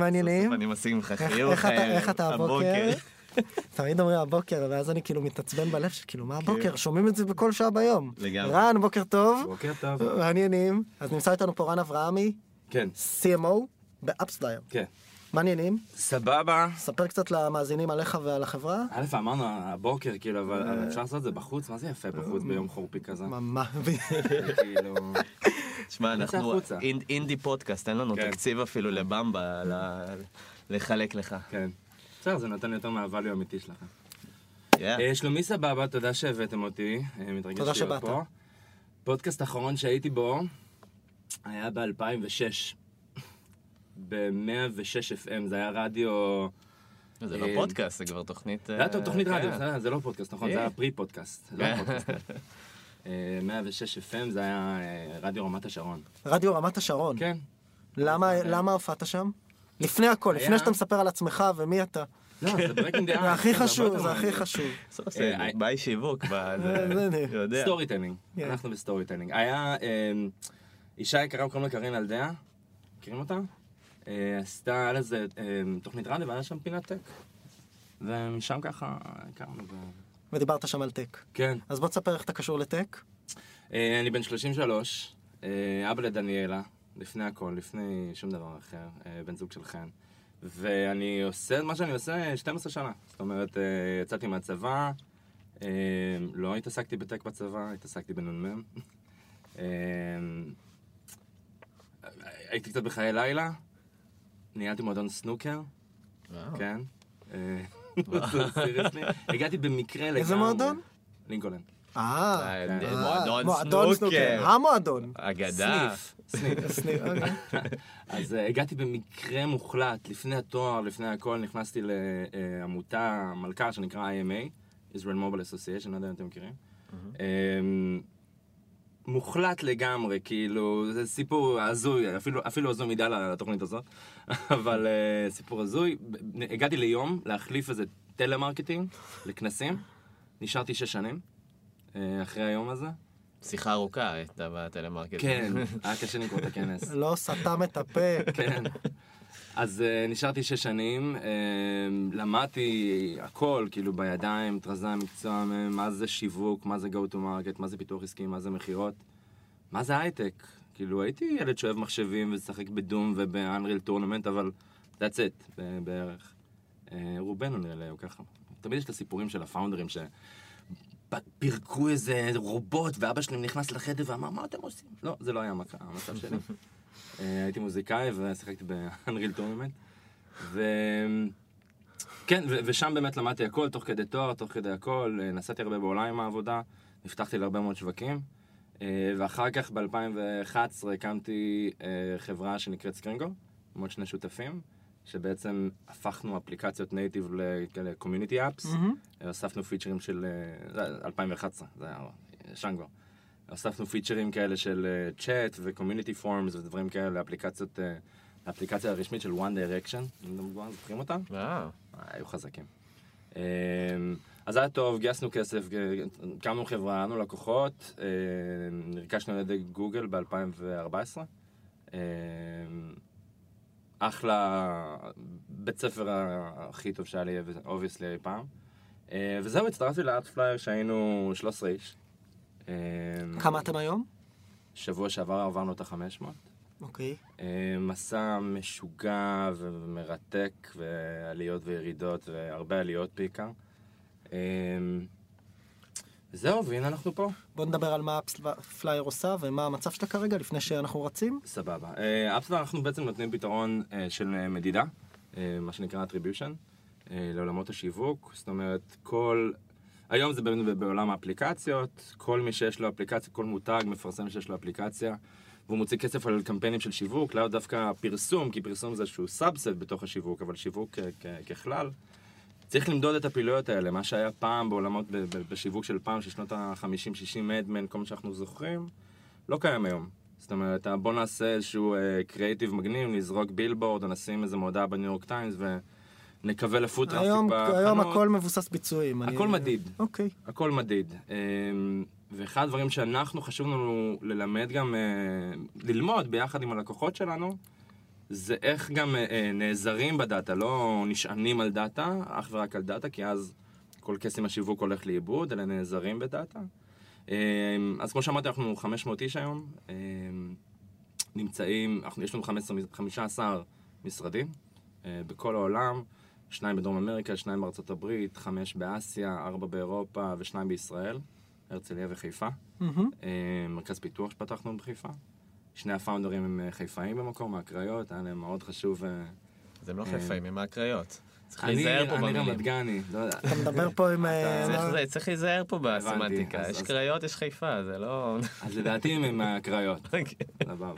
מה העניינים? אני משיג ממך חיוך. איך אתה- אה, איך אתה הבוקר? תמיד אומרים הבוקר, ואז אני כאילו מתעצבן בלב שכאילו מה הבוקר? שומעים את זה בכל שעה ביום. לגמרי. רן, בוקר טוב. בוקר טוב. מה עניינים. אז נמצא איתנו פה רן אברהמי, כן, CMO ב-AppsFlyer. כן. מעניינים? סבבה. ספר קצת למאזינים עליך ועל החברה. א', אמרנו הבוקר, כאילו, אבל אפשר לעשות את זה בחוץ? מה זה יפה בחוץ ביום חורפי כזה? ממש. כאילו... שמע, נצא אנחנו אינדי פודקאסט, אין לנו כן. תקציב אפילו לבמבה לחלק לך. כן. בסדר, זה נותן יותר מהvalue האמיתי שלכם. Yeah. אה, שלומי סבבה, תודה שהבאתם אותי. אה, מתרגש תודה להיות. פה. פודקאסט האחרון שהייתי בו היה ב-2006. ב-106 FM, זה היה רדיו... זה לא אה, פודקאסט, זה כבר תוכנית... זה היה אה, תוכנית כן. רדיו, זה- לא פודקאסט, נכון? אה. זה היה פרי פודקאסט. זה לא כן. אה, 106 FM זה היה אה, רדיו רמת השרון. רדיו רמת השרון. כן. למה למה הופעת שם? לפני הכל, לפני שאתה מספר על עצמך ומי אתה. לא, זה breaking the. זה הכי חשוב, זה הכי חשוב. אה, באי שיווק. storytelling. כן. אנחנו ב-storytelling. היה אה, אישה יקרה, קוראים לה קרין אלדיה. מכירים אותה? אה, עשתה על איזה אה, תוכנית רדיו והיה שם פינת tech. ומשם ככה הכרנו. ו- ודיברת שם על טק. כן. אז בוא תספר איך אתה קשור לטק. אה, אני בן 33, אה, אבא לדניאלה, לפני הכל, לפני שום דבר אחר, בן זוג של חן. ואני עושה את מה שאני עושה 12 שנה. זאת אומרת, יצאתי מהצבא, לא התעסקתי בטק בצבא, התעסקתי בנ"מ. הייתי קצת בחיי לילה, ניהלתי מועדון סנוקר, וואו. כן. אה. הגעתי במקרה לגמרי. איזה מועדון? לינקולן. אה, אה, אה, מועדון סנוקר. המועדון. אגדה. סניף. סניף. סניף, אוקיי. אז אה, הגעתי במקרה מוחלט, לפני התואר, לפני הכל, נכנסתי לעמותה, מלכ"ר שנקרא IMA, Israel Mobile Association, לא יודע אם אתם מכירים. אמ, מוחלט לגמרי, כאילו, זה סיפור הזוי, אפילו, אפילו הזוי מדי לתוכנית הזאת, אבל אה, סיפור הזוי. הגעתי ליום להחליף איזה טלמרקטינג לכנסים, נשארתי שש שנים אה, אחרי היום הזה. שיחה ארוכה הייתה בטלמרקט. כן, היה קשה לקרוא את הכנס. לא סתם את הפה. כן. אז אה, נשארתי שש שנים, אה, למדתי הכל, כאילו בידיים, תכל'ס מקצוע, מה זה שיווק, מה זה go to market, מה זה פיתוח עסקי, מה זה מכירות, מה זה הייטק. כאילו הייתי ילד שאוהב מחשבים ומשחק ב-Doom וב-Unreal Tournament, אבל that's it, בערך. אה, רובנו נראה לי, ככה. תמיד יש את הסיפורים של ה-founderים ש... פירקו איזה רובוט, ואבא שלהם נכנס לחדר ואמר, מה אתם עושים? לא, זה לא היה המצב שלי. אה, הייתי מוזיקאי ושיחקתי ב-Unreal Tournament. ו... כן, ו- ושם באמת למדתי הכל, תוך כדי תואר, תוך כדי הכל. אה, נסעתי הרבה בעולם עם העבודה, נפתחתי להרבה מאוד שווקים. אה, ואחר כך ב-2011 הקמתי אה, חברה שנקראת סקרינגו, עם עוד שני שותפים, שבעצם הפכנו אפליקציות native לכאלה community apps. הוספנו featureים של... אה, זה היה 2011, זה היה ישן כבר. הוספנו featureים כאלה של צ'אט ו-community forums ודברים כאלה לאפליקציות, אה, לאפליקציה הרשמית של One Direction, אם אתם זוכרים. אה, היו חזקים. אה, אז היה טוב, גייסנו כסף, ג- הקמנו חברה, היה לנו לקוחות, אה, נרכשנו על ידי גוגל ב-2014. אחלה בית ספר הכי טוב שהיה לי, obviously אי פעם. אה, וזהו, הצטרפתי לאפספלייר שהיינו 13 איש. אה, כמה אתם היום? שבוע שעבר עברנו את ה-500. אוקיי. אה, מסע משוגע ומרתק, ועליות וירידות, והרבה עליות בעיקר. אה, זהו, והנה אנחנו פה. בוא נדבר על מה AppsFlyer עושה ומה המצב שלה כרגע לפני שאנחנו רצים. סבבה. AppsFlyer אנחנו בעצם נותנים פתרון אה, של אה, מדידה, אה, מה שנקרא attribution, אה, לעולמות השיווק. זאת אומרת, כל... היום זה בעולם האפליקציות, כל מי שיש לו אפליקציה, כל מותג מפרסם שיש לו אפליקציה, והוא מוציא כסף על קמפיינים של שיווק, לאו דווקא פרסום, כי פרסום זה איזשהו subset בתוך השיווק, אבל שיווק ככלל. צריך למדוד את הפעילויות האלה, מה שהיה פעם בעולמות, בשיווק של פעם, של שנות ה-50-60 Mad Men, כל מה שאנחנו זוכרים, לא קיים היום. זאת אומרת, אה, בוא נעשה איזשהו קריאיטיב מגניב, נזרוק בילבורד, או נשים איזה מודעה בניו יורק טיימס, ונקווה ל-foot traffic היום, בחנות. היום הכל מבוסס ביצועים. אני- הכל מדיד. אוקיי. הכל מדיד. אמ, ואחד הדברים שאנחנו, חשוב לנו ללמד גם, אה, ללמוד ביחד עם הלקוחות שלנו, זה איך גם אה, אה, נעזרים ב-data, לא נשענים על data, אך ורק על data, כי אז כל קסם השיווק הולך לאיבוד, אלא נעזרים ב-data. אמ, אז כמו שאמרתי, אנחנו 500 איש היום, אמ, נמצאים, אנחנו, יש לנו 15, 15 משרדים אה, בכל העולם, שניים בדרום אמריקה, שניים בארצות הברית, חמש באסיה, ארבע באירופה ושניים בישראל, הרצליה וחיפה. מהמם. אה, מרכז פיתוח שפתחנו בחיפה. שני הפאונדרים הם אה, חיפאים במקום, מהקריות, היה להם מאוד חשוב. אה, אז הם לא אה, חיפאים, הם מהקריות. צריך אני להיזהר פה אני במילים. רמת גני, לא יודע. אתה מדבר פה עם... אה, צריך- מה- זה- צריך להיזהר פה בסמנטיקה. יש קריות, יש חיפה, זה לא... אז לדעתי הם מהקריות. סבבה.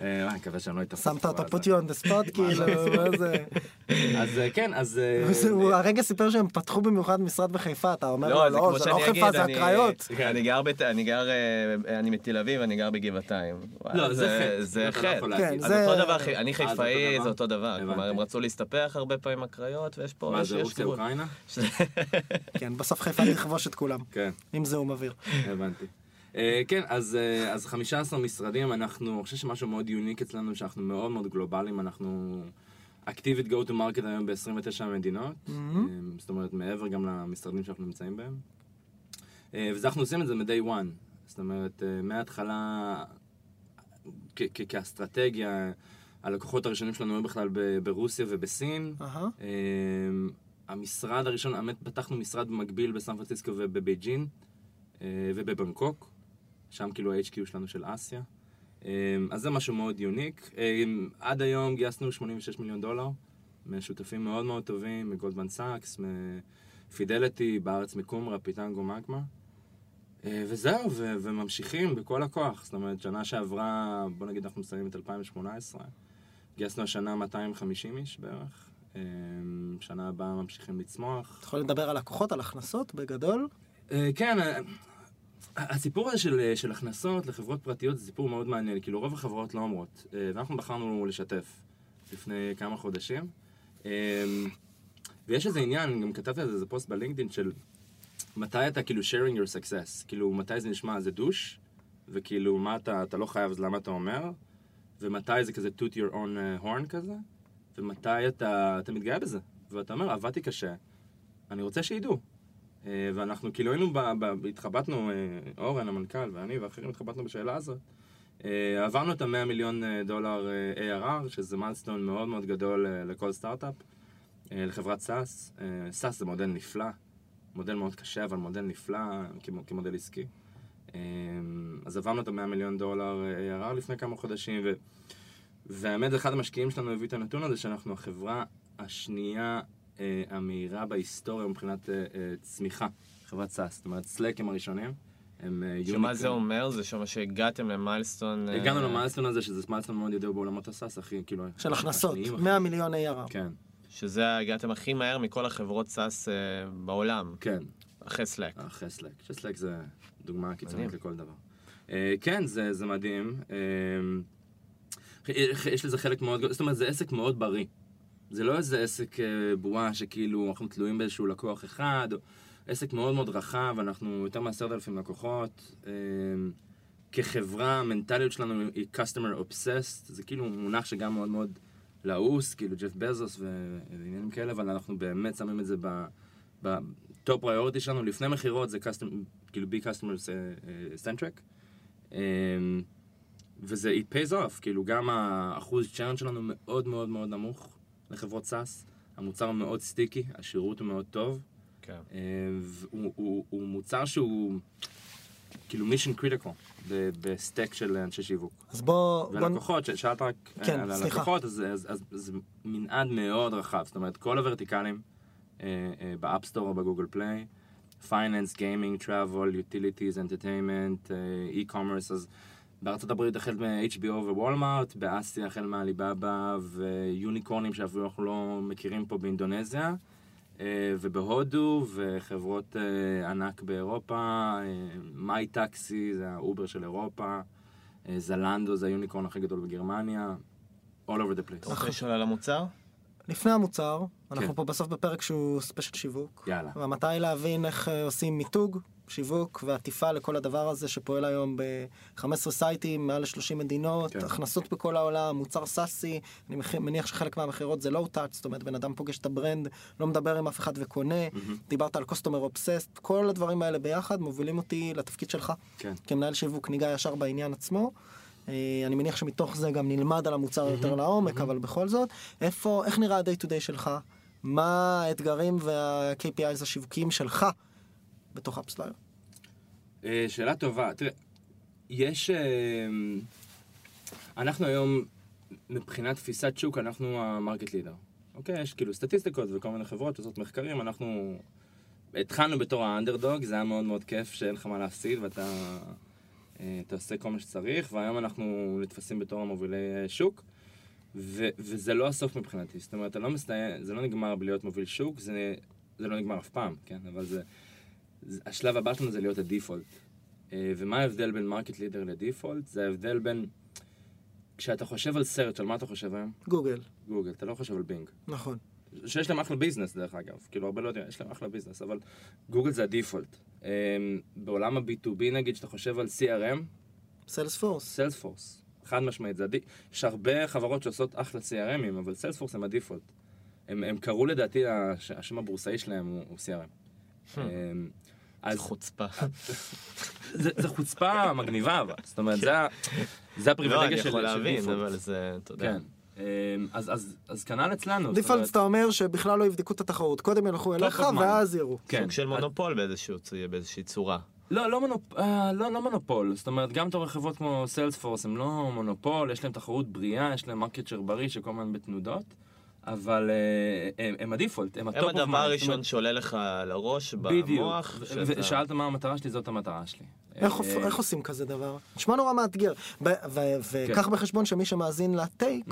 אה, אני מקווה שאני לא אתפס. שמת אותו put you on the spot, כאילו, מה זה? אז אה, כן, אז... אה, הוא הרגע סיפר שהם פתחו במיוחד משרד בחיפה, אתה אומר לא, לו, זה לא, לא חיפה, זה אני- הקריות. אני גר בת- אני גר, אה, אני מתל אביב, אני גר בגבעתיים. לא, זה חטא. זה אתה לא חטא. כן, אז זה- אותו דבר, אני חיפאי, דבר? זה אותו דבר. כלומר, הם רצו להסתפח הרבה פעמים הקריות, ויש פה... מה זה, רוסיה. אוקראינה? כן, בסוף חיפה תכבוש את כולם, כן. עם זיהום אוויר. הבנתי. כן, אז, אז 15 משרדים, אנחנו, אני חושב שמשהו מאוד יוניק אצלנו, שאנחנו מאוד מאוד גלובליים, אנחנו אקטיבית go to market היום ב-29 מדינות, אה, זאת אומרת מעבר גם למשרדים שאנחנו נמצאים בהם. אה, וזה אנחנו עושים את זה מ-day one, זאת אומרת, אה, מההתחלה, כאסטרטגיה, הלקוחות הראשונים שלנו היו בכלל ברוסיה ובסין. אמ, המשרד הראשון, האמת, פתחנו משרד מקביל בסן פרנסיסקו ובבייג'ין אה, ובבנקוק, שם כאילו ה-HQ שלנו של אסיה. אמ, אז זה משהו מאוד יוניק. אמ, עד היום גייסנו 86 מיליון דולר משותפים מאוד מאוד טובים, מגולדמן סאקס, מפידליטי, בארץ מקומרה, פיטנגו, מגמה. אה, וזהו, ו- וממשיכים בכל הכוח. זאת אומרת, שנה שעברה, בוא נגיד אנחנו מסיימים את 2018, גייסנו השנה 250 איש בערך. שנה הבאה ממשיכים לצמוח. אתה יכול לדבר על לקוחות, על הכנסות, בגדול? אה, כן, אה, הסיפור הזה של, אה, של הכנסות לחברות פרטיות זה סיפור מאוד מעניין, כאילו רוב החברות לא אומרות, אה, ואנחנו בחרנו לשתף לפני כמה חודשים. אה, ויש איזה עניין, גם כתבתי על זה איזה פוסט בלינקדאין של מתי אתה כאילו sharing your success, כאילו מתי זה נשמע זה דוש, וכאילו מה אתה, אתה לא חייב אז למה אתה אומר, ומתי זה כזה toot your own horn כזה, ומתי אתה, אתה מתגאה בזה, ואתה אומר עבדתי קשה, אני רוצה שידעו. אה, ואנחנו כאילו היינו, ב, ב, התחבטנו, אה, אורן המנכ"ל ואני ואחרים התחבטנו בשאלה הזאת. אה, עברנו את ה-100 מיליון דולר ARR, שזה milestone מאוד מאוד גדול לכל סטארט-אפ, לחברת SaaS. SaaS זה מודל נפלא, מודל מאוד קשה, אבל מודל נפלא כמו- כמודל עסקי. אז עברנו את ה-100 מיליון דולר ARR לפני כמה חודשים, ו... והאמת, אחד המשקיעים שלנו הביא את הנתון הזה שאנחנו החברה השנייה המהירה בהיסטוריה מבחינת אה, אה, צמיחה, חברת SaaS. זאת אומרת, Slack הם הראשונים. הם אה, שמה unicorn. זה אומר? זה שמה שהגעתם ל milestone... אה, הגענו ל milestone הזה, שזה milestone מאוד ידוע בעולמות ה SaaS, הכי, כאילו... של הכנסות, השניים, 100 מיליון ARR. כן, שזה הגעתם הכי מהר מכל החברות SaaS אה, בעולם, כן. אחרי Slack. אני חושב ש Slack זה דוגמה קיצונית. לכל דבר. אה, כן, זה, זה מדהים. אה, יש לזה חלק מאוד גדול, זאת אומרת, זה עסק מאוד בריא. זה לא איזה עסק אה, בועה שכאילו אנחנו תלויים באיזשהו לקוח אחד, עסק מאוד מאוד רחב, אנחנו יותר מעשרת אלפים לקוחות. אה, כחברה, המנטליות שלנו היא customer obsessed, זה כאילו מונח שגם מאוד מאוד לעוס, כאילו ג'ף בזוס ועניינים כאלה, אבל אנחנו באמת שמים את זה בטופ פריוריטי שלנו. לפני מכירות זה custom, כאילו be customers uh, centric. וזה it pays off, כאילו גם האחוז צ'רן שלנו מאוד מאוד מאוד נמוך לחברות SaaS, המוצר מאוד sticky, השירות הוא מאוד טוב, כן. אה, והוא הוא, הוא מוצר שהוא כאילו mission critical ב- ב stack של אנשי שיווק. אז בוא... בוא- ולקוחות, ש- שאלת רק אה, כן, על סליחה. הלקוחות, אז, אז, אז זה מנעד מאוד רחב, זאת אומרת כל הוורטיקלים אה, אה, ב App Store או ב Google Play, finance, gaming, travel, utilities, entertainment, אה, e-commerce, אז בארצות הברית החל מ-HBO ו Walmart, באסיה החל מ Alibaba ויוניקורנים שאפילו אנחנו לא מכירים פה באינדונזיה, אה, ובהודו, וחברות אה, ענק באירופה, אה, mytaxi זה ה Uber של אירופה, Zalando זה ה unicorn הכי גדול בגרמניה, all over the place. אתה רוצה לשאול על המוצר? כן. לפני המוצר, אנחנו פה בסוף בפרק שהוא special שיווק. יאללה. והמטרה היא להבין איך עושים מיתוג, שיווק ועטיפה לכל הדבר הזה שפועל היום ב-15 sites, מעל ל-30 מדינות, כן. הכנסות בכל העולם, מוצר SaaS-י, אני מניח שחלק מהמכירות זה low touch, זאת אומרת בן אדם פוגש את ה brand, לא מדבר עם אף אחד וקונה, דיברת על customer obsessed, כל הדברים האלה ביחד מובילים אותי לתפקיד שלך. כן. כמנהל שיווק ניגע ישר בעניין עצמו. אה, אני מניח שמתוך זה גם נלמד על המוצר יותר לעומק, אבל בכל זאת, איפה, איך נראה ה-day to day שלך? מה האתגרים וה-KPIs השיווקיים שלך בתוך AppsFlyer? אה, שאלה טובה. תראה, יש... אה, אנחנו היום, מבחינת תפיסת שוק, אנחנו המרקט לידר. אוקיי? יש כאילו סטטיסטיקות וכל מיני חברות שעושות מחקרים, אנחנו... התחלנו בתור האנדרדוג, זה היה מאוד מאוד כיף שאין לך מה להפסיד ואתה אה, עושה כל מה שצריך, והיום אנחנו נתפסים בתור המובילי שוק, ו- וזה לא הסוף מבחינתי. זאת אומרת, לא מסתיים, זה לא נגמר בלהיות מוביל שוק, זה, זה לא נגמר אף פעם, כן? אבל זה... השלב הבא שלנו זה להיות ה default. אה, ומה ההבדל בין market leader ל default? זה ההבדל בין... כשאתה חושב על סרט, על מה אתה חושב היום? Google, Google, אתה לא חושב על Bing. נכון. שיש להם אחלה business דרך אגב, כאילו הרבה לא יודעים, יש להם אחלה business, אבל גוגל זה ה default. Um, בעולם ה-B2B נגיד, שאתה חושב על CRM, Salesforce. Salesforce, חד משמעית, זה הדי... יש הרבה חברות שעושות אחלה CRMים, אבל Salesforce הם ה default. הם, הם קראו לדעתי, הש- השם הבורסאי שלהם הוא, הוא CRM. אז חוצפה. זה, זה חוצפה מגניבה, אבל, זאת אומרת, זה, ה- זה לא, הפריבילגיה אני של יכול של להבין, דיפולט. אבל זה, אתה יודע. כן. אמ, אז, אז, אז כנ"ל אצלנו. אומרת- אתה אומר שבכלל לא יבדקו את התחרות, קודם ילכו אליך of mind. ואז יראו. כן. סוג של מונופול באיזושהי צורה. לא, לא, מונופ... אה, לא, לא מונופול, זאת אומרת, גם תור חברות כמו סיילספורס הם לא מונופול, יש להם תחרות בריאה, יש להם מרקט שר בריא שכל הזמן בתנודות, אבל אה, הם, הם ה default, הם הם ה top of mind, הדבר הראשון שעולה לך לראש בדיוק, במוח. שאתה- ושאלת מה המטרה שלי, זאת המטרה שלי. איך אה, עושים כזה דבר? נשמע נורא מאתגר. וקח בחשבון שמי שמאזין ל take.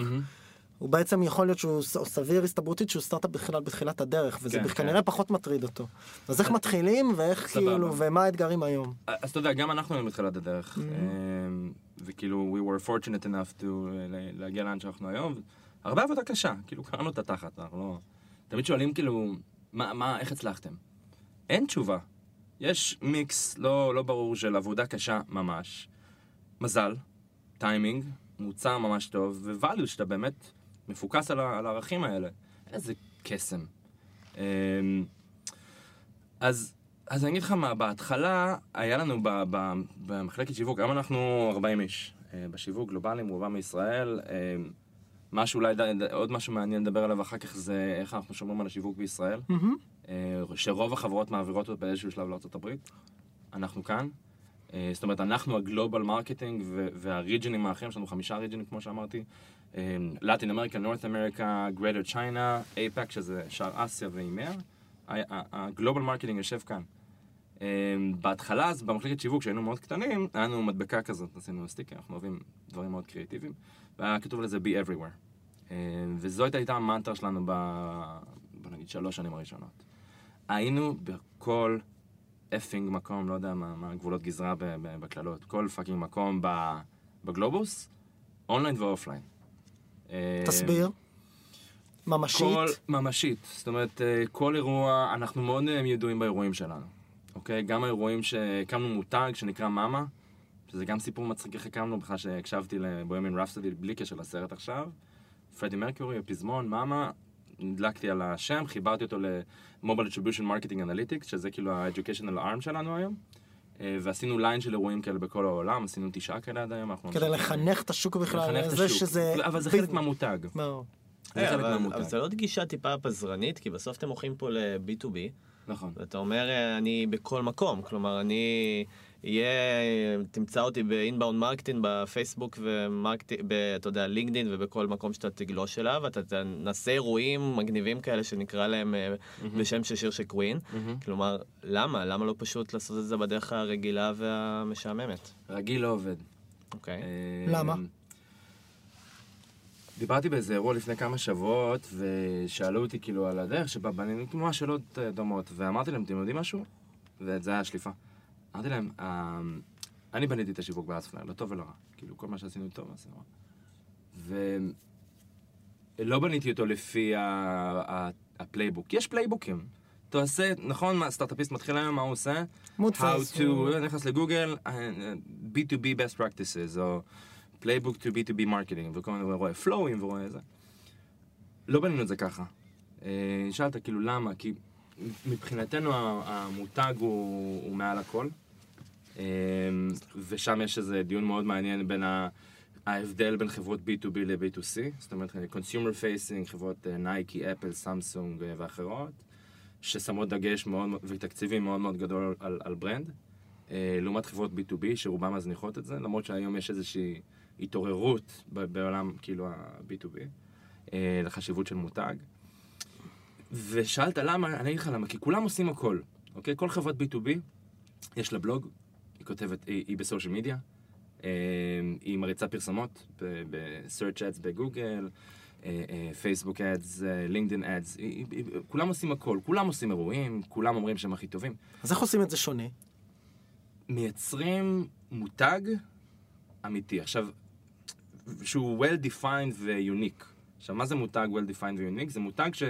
הוא בעצם יכול להיות שהוא סביר הסתברותית שהוא סטארט-אפ בכלל בתחילת הדרך, וזה כן, כנראה פחות מטריד אותו. אז איך מתחילים ואיך סבבה. כאילו, ומה האתגרים היום? אז אתה יודע, גם אנחנו היינו בתחילת הדרך, אמ, וכאילו, we were fortunate enough to אה, להגיע לאן שאנחנו היום. הרבה עבודה קשה, כאילו, קראנו את התחת, אנחנו לא... תמיד שואלים כאילו, מה, מה, איך הצלחתם? אין תשובה. יש מיקס לא, לא ברור של עבודה קשה ממש, מזל, טיימינג, מוצר ממש טוב, וvalue שאתה באמת מפוקס על, על הערכים האלה. איזה קסם. אמ, אז, אז אני אגיד לך מה, בהתחלה היה לנו ב, ב, במחלקת שיווק, היום אנחנו 40 איש אה, בשיווק גלובלי, רובם מישראל. אה, משהו אולי, ד- ד- עוד משהו מעניין לדבר עליו אחר כך זה איך אנחנו שומרים על השיווק בישראל. אה, שרוב החברות מעבירות אותו באיזשהו שלב לארה"ב. אנחנו כאן. אה, זאת אומרת, אנחנו ה global marketing וה regionים האחרים, יש לנו חמישה regionים כמו שאמרתי. Latin America, North America, Greater China, APAC שזה שאר אסיה ו EMEA. ה global marketing יושב כאן. אה, בהתחלה, אז במחלקת שיווק, שהיינו מאוד קטנים, היה לנו מדבקה כזאת, עשינו sticker, אנחנו אוהבים דברים מאוד קריאטיביים, והיה כתוב לזה be everywhere. אה, וזאת הייתה המנטרה שלנו ב... בוא נגיד שלוש שנים הראשונות. היינו בכל effing מקום, לא יודע מה, מה הגבולות גזרה בקללות, כל fucking מקום בגלובוס, online ו offline. אה, תסביר. ממשית. כל, ממשית. זאת אומרת, אה, כל אירוע, אנחנו מאוד ידועים באירועים שלנו. אוקיי? גם האירועים שהקמנו מותג שנקרא מאמה, שזה גם סיפור מצחיק איך הקמנו, בכלל שהקשבתי לבוימין רפסטי בלי קשר לסרט עכשיו. פרדי מרקיורי, הפזמון, מאמה, נדלקתי על השם, חיברתי אותו ל-Mobile Attribution Marketing Analytics, שזה כאילו ה-Educational Arm שלנו היום. אה, ועשינו ליין של אירועים כאלה בכל העולם, עשינו תשעה כאלה עד היום. כדי. לחנך את השוק בכלל, לחנך את השוק. שזה... אבל זה חלק. מהמותג. זה אה, חלק מהמותג. אבל זה לא גישה טיפה פזרנית, כי בסוף אתם הולכים פה ל-B2B, נכון. ואתה אומר, אה, אני בכל מקום. כלומר, אני... יהיה, תמצא אותי ב inbound marketing בפייסבוק ו marketing, אתה יודע, LinkedIn ובכל מקום שאתה תגלוש אליו, אתה תנסה אירועים מגניבים כאלה שנקרא להם אה, בשם של שיר של קווין. כלומר, למה? למה לא פשוט לעשות את זה בדרך הרגילה והמשעממת? רגיל לא עובד. אוקיי. אה, למה? דיברתי באיזה אירוע לפני כמה שבועות, ושאלו אותי כאילו על הדרך שבה בנינו ממש שאלות אה, דומות, ואמרתי להם, אתם יודעים משהו? וזה היה השליפה. אמרתי להם, "אה, אני בניתי את השיווק ב AppsFlyer, לא טוב ולא רע. כאילו, כל מה שעשינו טוב, עשינו רע. ולא בניתי אותו לפי ה playbook. יש playbookים. אתה עושה, נכון, מה, סטארט-אפיסט מתחיל היום, מה הוא עושה? מוד How to, נכנס לגוגל, אה, B2B best practices, או playbook to B2B marketing, וכל מיני, ורואה פלואים ורואה זה. לא בנינו את זה ככה. אה, שאלת כאילו למה, כי מבחינתנו המותג הוא, הוא מעל הכל. אה, ושם יש איזה דיון מאוד מעניין בין. ההבדל בין חברות B2B ל-B2C, זאת אומרת, consumer facing, חברות נייקי, אפל, סמסונג ואחרות, ששמות דגש מאוד ותקציבים מאוד מאוד גדול על, על ברנד, אה, לעומת חברות B2B שרובן מזניחות את זה, למרות שהיום יש איזושהי התעוררות בעולם כאילו ה-B2B, אה, לחשיבות של מותג. ושאלת למה, אני אגיד לך למה, כי כולם עושים הכל, אוקיי? כל חברת B2B, יש לה בלוג, היא כותבת, היא, היא בסושיאל מדיה, אה, היא מריצה פרסומות ב-search ads בגוגל, פייסבוק ads, לינקדאין ads, היא- היא- כולם עושים הכל, כולם עושים אירועים, כולם אומרים שהם הכי טובים. אז איך עושים את זה שונה? מייצרים מותג אמיתי. עכשיו, שהוא well defined ו-unique. עכשיו, מה זה מותג well defined ו-unique? זה מותג ש...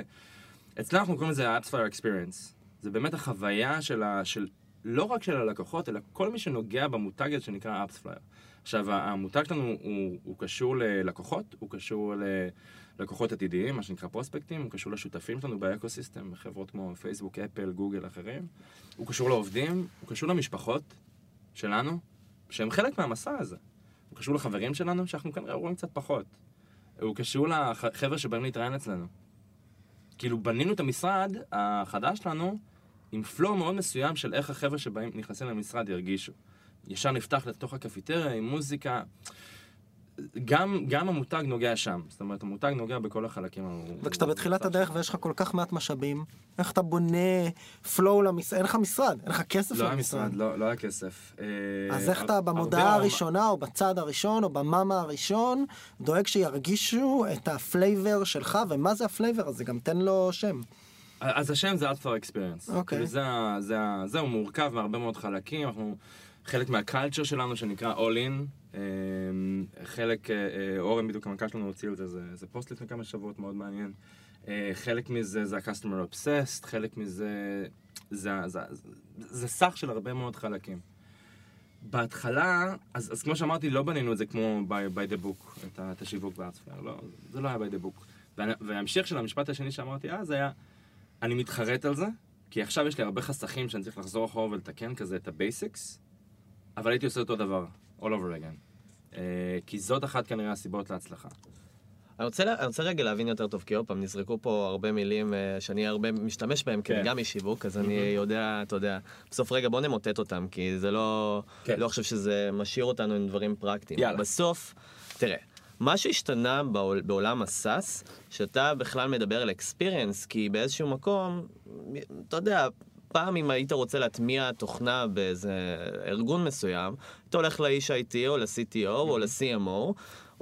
אצלנו אנחנו קוראים לזה ה-AppsFire Experience. זה באמת החוויה של, ה... של... לא רק של הלקוחות, אלא כל מי שנוגע במותג הזה שנקרא AppsFlyer. עכשיו, המותג שלנו הוא, הוא קשור ללקוחות, הוא קשור ללקוחות עתידיים, מה שנקרא פרוספקטים, הוא קשור לשותפים שלנו באקוסיסטם, חברות כמו פייסבוק, אפל, גוגל, אחרים. הוא קשור לעובדים, הוא קשור למשפחות שלנו, שהם חלק מהמסע הזה. הוא קשור לחברים שלנו, שאנחנו כנראה רואים קצת פחות. הוא קשור לחבר'ה שבאים להתראיין אצלנו. כאילו, בנינו את המשרד החדש שלנו עם פלואו מאוד מסוים של איך החבר'ה שבאים, נכנסים למשרד ירגישו. ישר נפתח לתוך הקפיטריה עם מוזיקה. גם, גם המותג נוגע שם. זאת אומרת, המותג נוגע בכל החלקים. וכשאתה בתחילת הדרך ויש לך כל כך מעט משאבים, איך אתה בונה flow למשרד? אין לך משרד, אין לך כסף לא למשרד. משרד, לא, לא היה כסף. אה, אז איך אתה במודעה הראשונה, או בצד הראשון, או במאמר הראשון, דואג שירגישו את ה flavor שלך, ומה זה ה flavor הזה? גם תן לו שם. אז השם זה Alpha Experience. אוקיי. כאילו זה, זה, זה הוא מורכב מהרבה מאוד חלקים, אנחנו חלק מהקלצ'ר שלנו שנקרא All In. אמ, חלק, אה, אה, אורן בדיוק המנכ"ל שלנו הוציא על זה, זה, זה פוסט לפני כמה שבועות מאוד מעניין. אה, חלק מזה זה ה-customer obsessed, חלק מזה זה, זה, זה, זה סך של הרבה מאוד חלקים. בהתחלה, אז, אז כמו שאמרתי, לא בנינו את זה כמו by, by the book, את, את השיווק בארצפייר, לא, זה לא היה by the book. וה- וההמשך של המשפט השני שאמרתי אז היה, אני מתחרט על זה, כי עכשיו יש לי הרבה חסכים שאני צריך לחזור אחורה ולתקן כזה את ה basics, אבל הייתי עושה אותו דבר, all over again. Uh, כי זאת אחת כנראה הסיבות להצלחה. אני רוצה, לה- אני רוצה רגע להבין יותר טוב, כי עוד פעם, נזרקו פה הרבה מילים אה, שאני הרבה משתמש בהם, כי כן. אני גם איש שיווק, אז אני יודע, אתה יודע, בסוף רגע בוא נמוסס אותם, כי זה לא, כן. לא חושב שזה משאיר אותנו עם דברים פרקטיים. יאללה. בסוף, תראה, מה שהשתנה בעול, בעולם ה SaaS, שאתה בכלל מדבר על experience, כי באיזשהו מקום, אתה יודע, פעם אם היית רוצה להטמיע תוכנה באיזה ארגון מסוים, אתה הולך לאיש IT או ל-CTO או ל-CMO,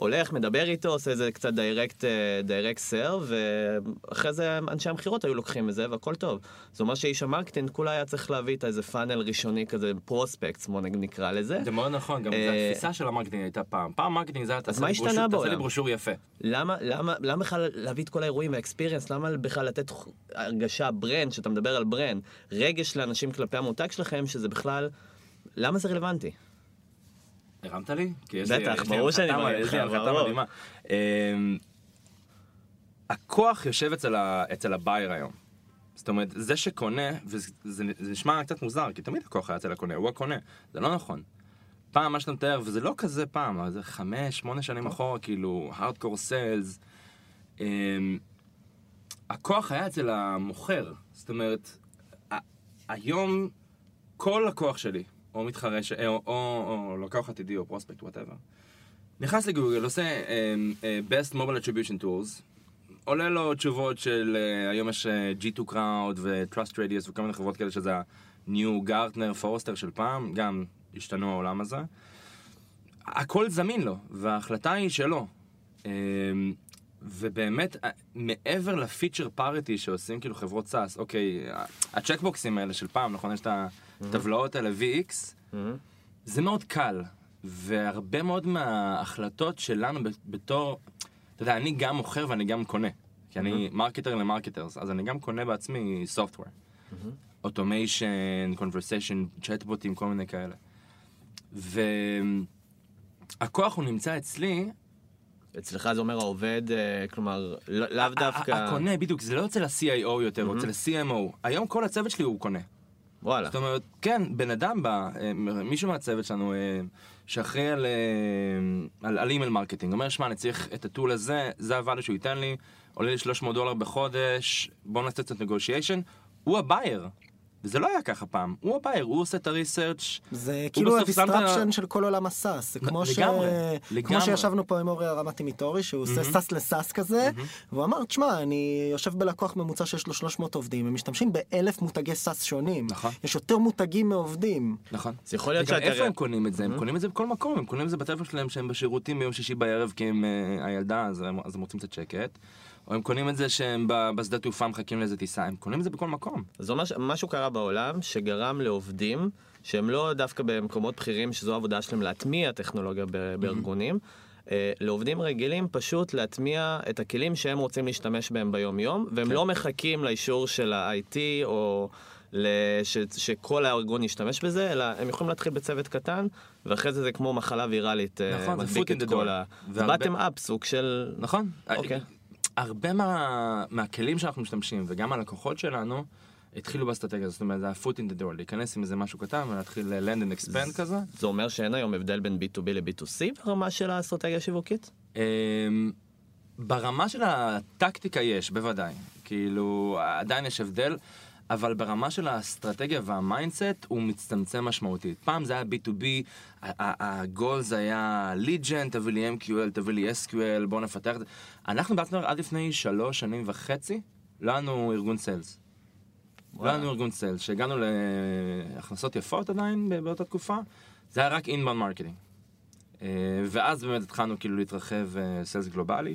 הולך, מדבר איתו, עושה איזה קצת direct, direct sale, ואחרי זה אנשי המכירות היו לוקחים את זה והכל טוב. זאת אומרת שאיש ה marketing כולה היה צריך להביא את איזה funnel ראשוני כזה, prospect, בוא נקרא לזה. זה מאוד נכון, גם אה, התפיסה של ה marketing הייתה פעם. פעם marketing זה היה, תעשה מה לי השתנה ברושור- תעשה בעולם? לי ברושור יפה. למה, למה, למה בכלל להביא את כל האירועים וה experience? למה בכלל לתת הרגשה, brand, שאתה מדבר על brand, רגש לאנשים כלפי המותג שלכם, שזה בכלל, למה זה רלוונטי? הרמת לי? בטח, ברור שאני מרים יש לי לך, הנחתה ברור. מדהימה. אמ, הכוח יושב אצל ה buyer היום. זאת אומרת, זה שקונה, וזה זה נשמע קצת מוזר, כי תמיד הכוח היה אצל הקונה, הוא הקונה. זה לא נכון. פעם, מה שאתה מתאר, וזה לא כזה פעם, אבל זה חמש, שמונה שנים אחורה, כאילו, hardcore sales. הכוח היה אצל המוכר. זאת אומרת, היום כל לקוח שלי, או מתחרה, ש... או, או, או לקוח עתידי, או prospect, whatever, נכנס לגוגל, עושה um, uh, best mobile attribution tools, עולה לו תשובות של, uh, היום יש uh, G2 Crowd ו-Trust Radius וכל מיני חברות כאלה שזה ה-New Gartner, Forrester של פעם, גם השתנו העולם הזה. הכל זמין לו, וההחלטה היא שלו. אמ, ובאמת, אה, מעבר ל feature parity שעושים כאילו חברות SaaS, אוקיי, ה- ה checkboxים האלה של פעם, נכון? יש את הטבלאות האלה VX, זה מאוד קל, והרבה מאוד מההחלטות שלנו בתור, אתה יודע, אני גם מוכר ואני גם קונה, כי אני marketer ל marketers, אז אני גם קונה בעצמי software, automation, conversation, chatbotים, כל מיני כאלה. והכוח הוא נמצא אצלי, אצלך זה אומר העובד, אה, כלומר, לא- לאו דווקא... הקונה, בדיוק, זה לא אצל ה-CIO יותר, או אצל ה-CMO. היום כל הצוות שלי הוא קונה. וואלה. זאת אומרת, כן, בן אדם בא, אה, מישהו מהצוות שלנו, אה, שאחראי על, אה, על, על email marketing, אומר, שמע, אני צריך את ה tool הזה, זה ה value שהוא ייתן לי, עולה לי 300 דולר בחודש, בוא נעשה קצת negotiation, הוא ה buyer. וזה לא היה ככה פעם, הוא ה buyer, הוא עושה את ה research זה כאילו בסוף שם את ה- ה disruption של כל עולם ה SaaS, זה כמו, ש... לגמרי, כמו לגמרי. שישבנו פה עם אורי הרמתי מיטורי שהוא עושה SaaS ל SaaS כזה, והוא אמר תשמע אני יושב בלקוח ממוצע שיש לו 300 עובדים הם משתמשים באלף מותגי SaaS שונים, נכון. יש יותר מותגים מעובדים, נכון. אז יכול להיות שאתה- איפה הם קונים את זה? הם קונים את זה בכל מקום, הם קונים את זה בטלפון שלהם שהם בשירותים ביום שישי בערב כי הם אה, הילדה, אז הם רוצים קצת שקט. או הם קונים את זה שהם בשדה תעופה מחכים לאיזה טיסה, הם קונים את זה בכל מקום. אז ממש, משהו קרה בעולם שגרם לעובדים שהם לא דווקא במקומות בכירים שזו העבודה שלהם להטמיע טכנולוגיה ב- בארגונים. אה, לעובדים רגילים פשוט להטמיע את הכלים שהם רוצים להשתמש בהם ביום יום והם כן. לא מחכים לאישור של ה-IT או לש, שכל הארגון ישתמש בזה אלא הם יכולים להתחיל בצוות קטן ואחרי זה זה כמו מחלה ויראלית אה, נכון, זה מדביק את כל. ה... והרבה- bottom up סוג של... נכון. אוקיי. הרבה מה, מהכלים שאנחנו משתמשים, וגם הלקוחות שלנו, התחילו באסטרטגיה הזאת, זאת אומרת, זה ה-foot in the door, להיכנס עם איזה משהו קטן ולהתחיל ל- land and expand כזה. זה אומר שאין היום הבדל בין B2B ל-B2C ברמה של האסטרטגיה השיווקית? אמ, ברמה של הטקטיקה יש, בוודאי. כאילו, עדיין יש הבדל, אבל ברמה של האסטרטגיה וה mindset הוא מצטמצם משמעותית. פעם זה היה B2B, הגול זה היה lead gen, תביא לי MQL, תביא לי SQL, בואו נפתח את זה. אנחנו בעצמנו עד לפני שלוש שנים וחצי, לא היה לנו ארגון sales. לא היה לנו ארגון sales, שהגענו להכנסות יפות עדיין באותה תקופה, זה היה רק marketing. אה, ואז באמת התחלנו כאילו להתרחב sales גלובלי.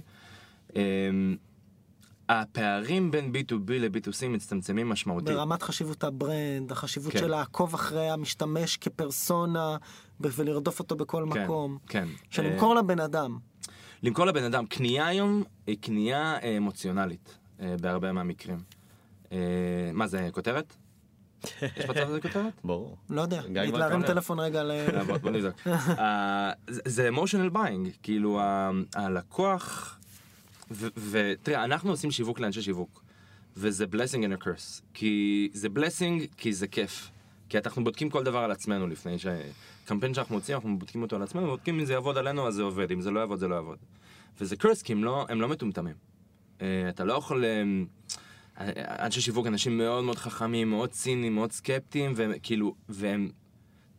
הפערים בין B2B ל-B2C מצטמצמים משמעותית. ברמת חשיבות ה brand, החשיבות כן. של לעקוב אחרי המשתמש כפרסונה ולרדוף אותו בכל כן, מקום, כן. של אה, למכור לבן אדם. למכור לבן אדם, קנייה היום היא קנייה אה, אמוציונלית אה, בהרבה מהמקרים. אה, מה זה, כותרת? יש מצב לזה כותרת? ברור. לא יודע, להרים. טלפון רגע ל... בוא נבדוק. זה- emotional buying, כאילו הלקוח, ותראה, אנחנו עושים שיווק לאנשי שיווק, וזה blessing and a curse, כי זה blessing כי זה כיף, כי אנחנו בודקים כל דבר על עצמנו לפני ש... קמפיין שאנחנו מוצאים, אנחנו בודקים אותו על עצמנו, ובודקים אם זה יעבוד עלינו אז זה עובד, אם זה לא יעבוד זה לא יעבוד. וזה curse כי הם לא, הם לא מטומטמים. אה, אתה לא יכול... אה, אנשי שיווק, אנשים מאוד מאוד חכמים, מאוד ציניים, מאוד סקפטיים, וכאילו, והם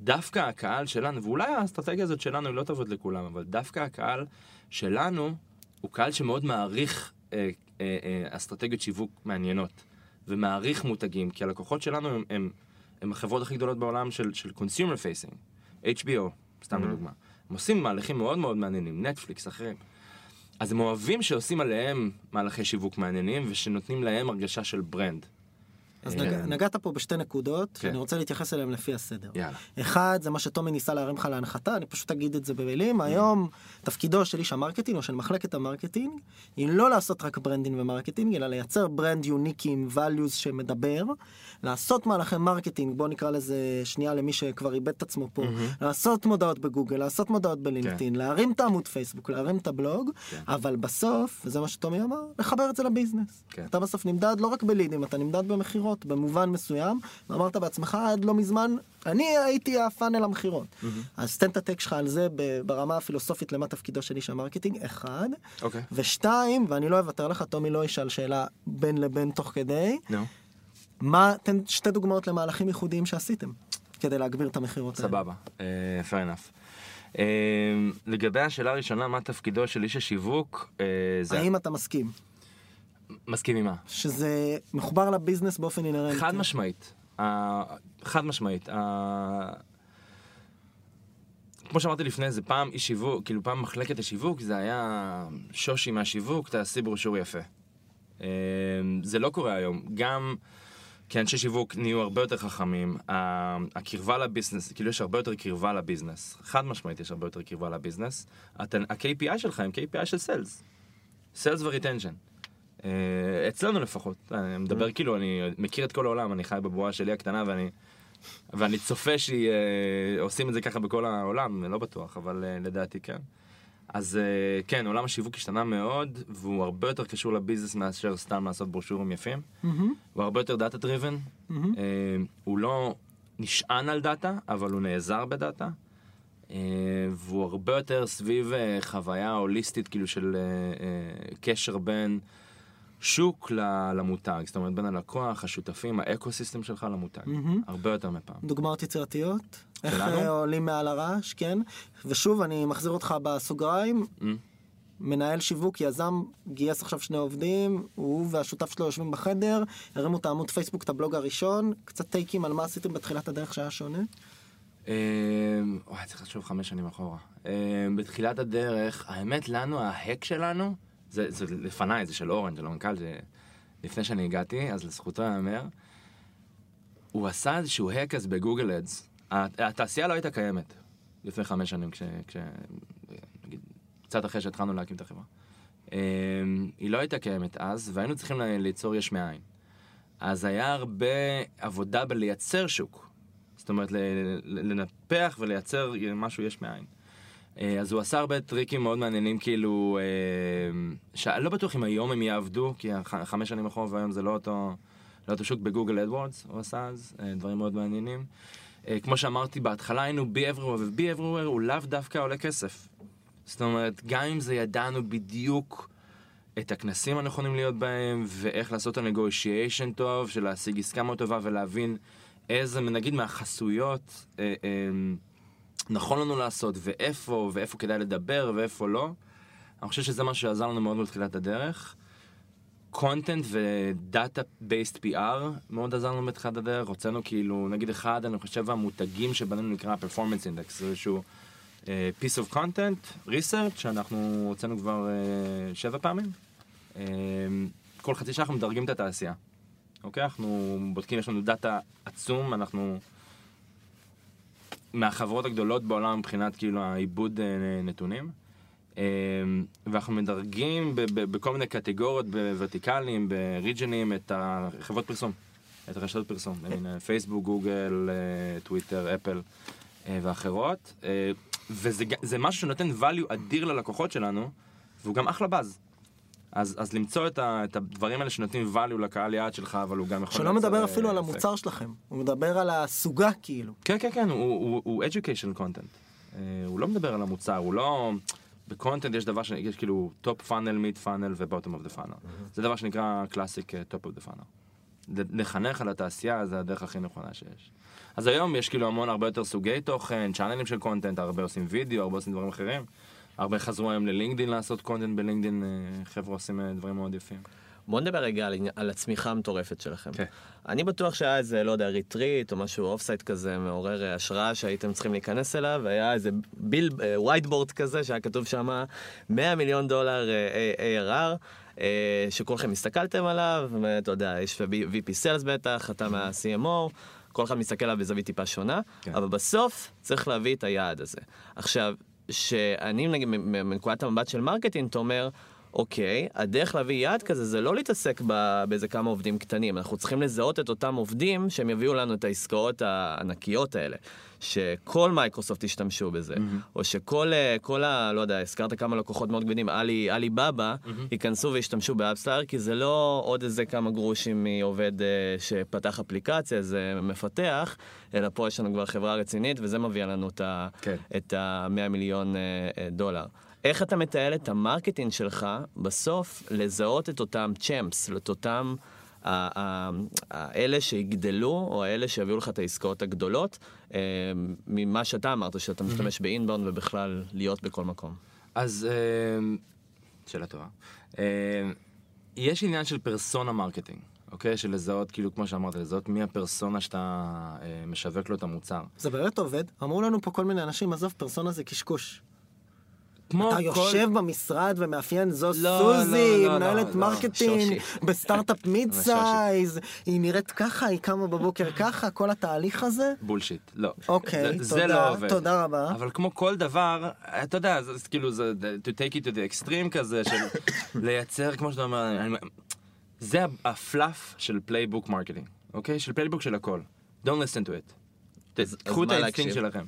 דווקא הקהל שלנו, ואולי האסטרטגיה הזאת שלנו היא לא תעבוד לכולם, אבל דווקא הקהל שלנו הוא קהל שמאוד מעריך אה, אה, אה, אסטרטגיות שיווק מעניינות, ומעריך מותגים, כי הלקוחות שלנו הם, הם, הם החברות הכי גדולות בעולם של, של consumer facing, HBO, סתם לדוגמה. הם עושים מהלכים מאוד מאוד מעניינים, נטפליקס, אחרים. אז הם אוהבים שעושים עליהם מהלכי שיווק מעניינים, ושנותנים להם הרגשה של brand. אז אה, נג... נגעת פה בשתי נקודות, כן. אני רוצה להתייחס אליהם לפי הסדר. יאללה. אחד, זה מה שטומי ניסה להרים לך להנחתה, אני פשוט אגיד את זה במילים. היום, תפקידו של איש ה marketing או של מחלקת ה marketing, היא לא לעשות רק branding ו marketing, אלא לייצר brand יוניקי עם values שמדבר, לעשות מהלכי marketing, בוא נקרא לזה שנייה למי שכבר איבד את עצמו פה, לעשות מודעות בגוגל, לעשות מודעות בלינקדאין, להרים את העמוד פייסבוק, להרים את הבלוג, כן. אבל בסוף, וזה מה שטומי אמר, לחבר את זה ל business. כן. אתה בסוף נמדד לא רק בלידים, אתה נמדד במכירות, במובן מסוים, ואמרת בעצמך עד לא מזמן, אני הייתי ה funnel המכירות. אז תן את ה take שלך על זה ברמה הפילוסופית למה תפקידו של איש ה marketing, אחד. אוקיי. ושתיים, ואני לא אוותר לך, טומי לא ישאל שאלה בין לבין תוך כדי, נו. מה, תן שתי דוגמאות למהלכים ייחודיים שעשיתם, כדי להגביר את המכירות האלה. סבבה, אה, fair enough. אה, לגבי השאלה הראשונה, מה תפקידו של איש השיווק, אה, זה... האם אתה מסכים מסכים עם מה? שזה מחובר ל business באופן אינהרנטי? חד משמעית. חד משמעית. כמו שאמרתי לפני זה, פעם איש שיווק, כאילו פעם מחלקת השיווק, זה היה שושי מהשיווק, תעשי ברושור יפה. אה, זה לא קורה היום. גם כי אנשי שיווק נהיו הרבה יותר חכמים, הקרבה ל business, כאילו יש הרבה יותר קרבה ל business. חד משמעית יש הרבה יותר קרבה ל business. ה-KPI שלך הם KPI של sales. sales ו retention. אצלנו לפחות. אני מדבר כאילו, אני מכיר את כל העולם, אני חי בבועה שלי הקטנה ואני... ואני צופה שעושים את זה ככה בכל העולם, לא בטוח, אבל אה, לדעתי כן. אז אה, כן, עולם השיווק השתנה מאוד, והוא הרבה יותר קשור ל business מאשר סתם לעשות ברושורים יפים. מהמם, הוא הרבה יותר data driven. מהמם. הוא לא נשען על דאטה, אבל הוא נעזר בדאטה. אה, והוא הרבה יותר סביב אה, חוויה הוליסטית, כאילו של אה, אה, קשר בין שוק למותג. זאת אומרת, בין הלקוח, השותפים, האקו סיסטם שלך למותג. מהמם. הרבה יותר מפעם. דוגמאות יצירתיות? איך? אה, עולים מעל הרעש, כן. ושוב, אני מחזיר אותך בסוגריים, Mm. מנהל שיווק, יזם, גייס עכשיו שני עובדים, הוא והשותף שלו יושבים בחדר, הרימו את העמוד פייסבוק, את הבלוג הראשון, קצת טייקים על מה עשיתם בתחילת הדרך שהיה שונה. אה, וואי, צריך לחשוב חמש שנים אחורה. אה, בתחילת הדרך, האמת, לנו, ההק שלנו, זה, זה לפניי, זה של אורן, של המנכ"ל, זה לפני שאני הגעתי, אז לזכותו ייאמר, הוא עשה איזשהו אז בגוגל אדס. התעשייה לא הייתה קיימת לפני חמש שנים, כש... כש נגיד, קצת אחרי שהתחלנו להקים את החברה. אה, היא לא הייתה קיימת אז, והיינו צריכים ליצור יש מאין. אז היה הרבה עבודה בלייצר שוק. זאת אומרת, לנפח ולייצר משהו יש מאין. אה, אז הוא עשה הרבה טריקים מאוד מעניינים, כאילו, אה, שאני לא בטוח אם היום הם יעבדו, כי חמש שנים אחורה והיום זה לא אותו, לא אותו שוק ב Google AdWords, הוא עשה אז, אה, דברים מאוד מעניינים. כמו שאמרתי, בהתחלה היינו be everywhere, ו-be everywhere הוא לאו דווקא עולה כסף. זאת אומרת, גם אם זה ידענו בדיוק את הכנסים הנכונים להיות בהם, ואיך לעשות ה-negotiation טוב, של להשיג עסקה מאוד טובה ולהבין איזה, נגיד מהחסויות, אה, אה, נכון לנו לעשות, ואיפה, ואיפה כדאי לדבר, ואיפה לא. אני חושב שזה משהו שעזר לנו מאוד בתחילת הדרך. content ו data based PR מאוד עזר לנו בתחילת הדרך. הוצאנו כאילו, נגיד אחד, אני חושב המותגים שבנינו נקרא Performance Index, זה איזשהו אה, piece of content, שאנחנו הוצאנו כבר אה, שבע פעמים. אה, כל חצי שנה אנחנו מדרגים את התעשייה. אוקיי? אנחנו בודקים, יש לנו דאטה עצום, אנחנו מהחברות הגדולות בעולם מבחינת כאילו העיבוד אה, נתונים. אה, ואנחנו מדרגים בכל מיני קטגוריות, בוורטיקלים, בריג'נים, את החברות פרסום, את הרשתות פרסום, הנה, פייסבוק, גוגל, אה, טוויטר, אפל אה, ואחרות. אה, וזה משהו שנותן value אדיר ללקוחות שלנו, והוא גם אחלה באז. אז, אז למצוא את, ה, את הדברים האלה שנותנים value לקהל יעד שלך, אבל הוא גם יכול... שלא מדבר אה, אפילו על אפקט. המוצר שלכם, הוא מדבר על הסוגה כאילו. כן, כן, כן, הוא, הוא, הוא education content. Uh, הוא לא מדבר על המוצר, הוא לא... בקונטנט יש דבר שיש כאילו top funnel, mid funnel ו-bottom of the funnel. זה דבר שנקרא classic uh, top of the funnel. לחנך על התעשייה זה הדרך הכי נכונה שיש. אז היום יש כאילו המון הרבה יותר סוגי תוכן, צ'אנלים של קונטנט, הרבה עושים וידאו, הרבה עושים דברים אחרים. הרבה חזרו היום ללינקדין לעשות קונטנט בלינקדין, אה, חבר'ה עושים אה, דברים מאוד יפים. בוא נדבר רגע על, על הצמיחה המטורפת שלכם. כן. אני בטוח שהיה איזה, לא יודע, retreat או משהו offsite כזה מעורר אה, השראה שהייתם צריכים להיכנס אליו, והיה איזה ביל, whiteboard כזה שהיה כתוב שם 100 מיליון דולר ARR. שכולכם הסתכלתם עליו, ואתה יודע, יש VP Sales בטח, אתה מה-CMO, כל אחד מסתכל עליו בזווית טיפה שונה, כן. אבל בסוף צריך להביא את היעד הזה. עכשיו, שאני נגיד מנקודת המבט של marketing, אתה אומר, אוקיי, הדרך להביא יעד כזה זה לא להתעסק באיזה כמה עובדים קטנים, אנחנו צריכים לזהות את אותם עובדים שהם יביאו לנו את העסקאות הענקיות האלה. שכל מייקרוסופט ישתמשו בזה, או שכל, אה, כל ה... לא יודע, הזכרת כמה לקוחות מאוד גדולים, עלי, עלי בבא, ייכנסו וישתמשו ב AppsFlyer, כי זה לא עוד איזה כמה גרושים מעובד אה, שפתח אפליקציה, זה מפתח, אלא פה יש לנו כבר חברה רצינית, וזה מביא לנו את ה- כן. את ה-100 מיליון אה, דולר. איך אתה מתעל את ה marketing שלך בסוף לזהות את אותם champs, את אותם ה- ה- האלה שיגדלו, או האלה שיביאו לך את העסקאות הגדולות, אה, ממה שאתה אמרת, שאתה משתמש ב inbound ובכלל להיות בכל מקום. אז אה, שאלה טובה. אה, יש עניין של persona marketing. אוקיי? של לזהות, כאילו, כמו שאמרת, לזהות מי הפרסונה שאתה אה, משווק לו את המוצר. זה באמת עובד. אמרו לנו פה כל מיני אנשים, עזוב, פרסונה זה קשקוש. כמו אתה כל- יושב במשרד ומאפיין זו לא, סוזי, לא, לא, מנהלת לא, marketing שושי. בסטארט-אפ mid. size, היא נראית ככה, היא קמה בבוקר ככה, כל התהליך הזה. bullshit, לא. אוקיי, זה, זה תודה, לא עובד. תודה רבה. אבל כמו כל דבר, אתה יודע, זה זה כאילו, זה to take it to the extreme כזה, של לייצר, כמו שאתה אומר, אני- זה ה fluff של playbook marketing, אוקיי? של playbook של הכל. Don't listen to it. קחו את האינסטינקט? שלכם.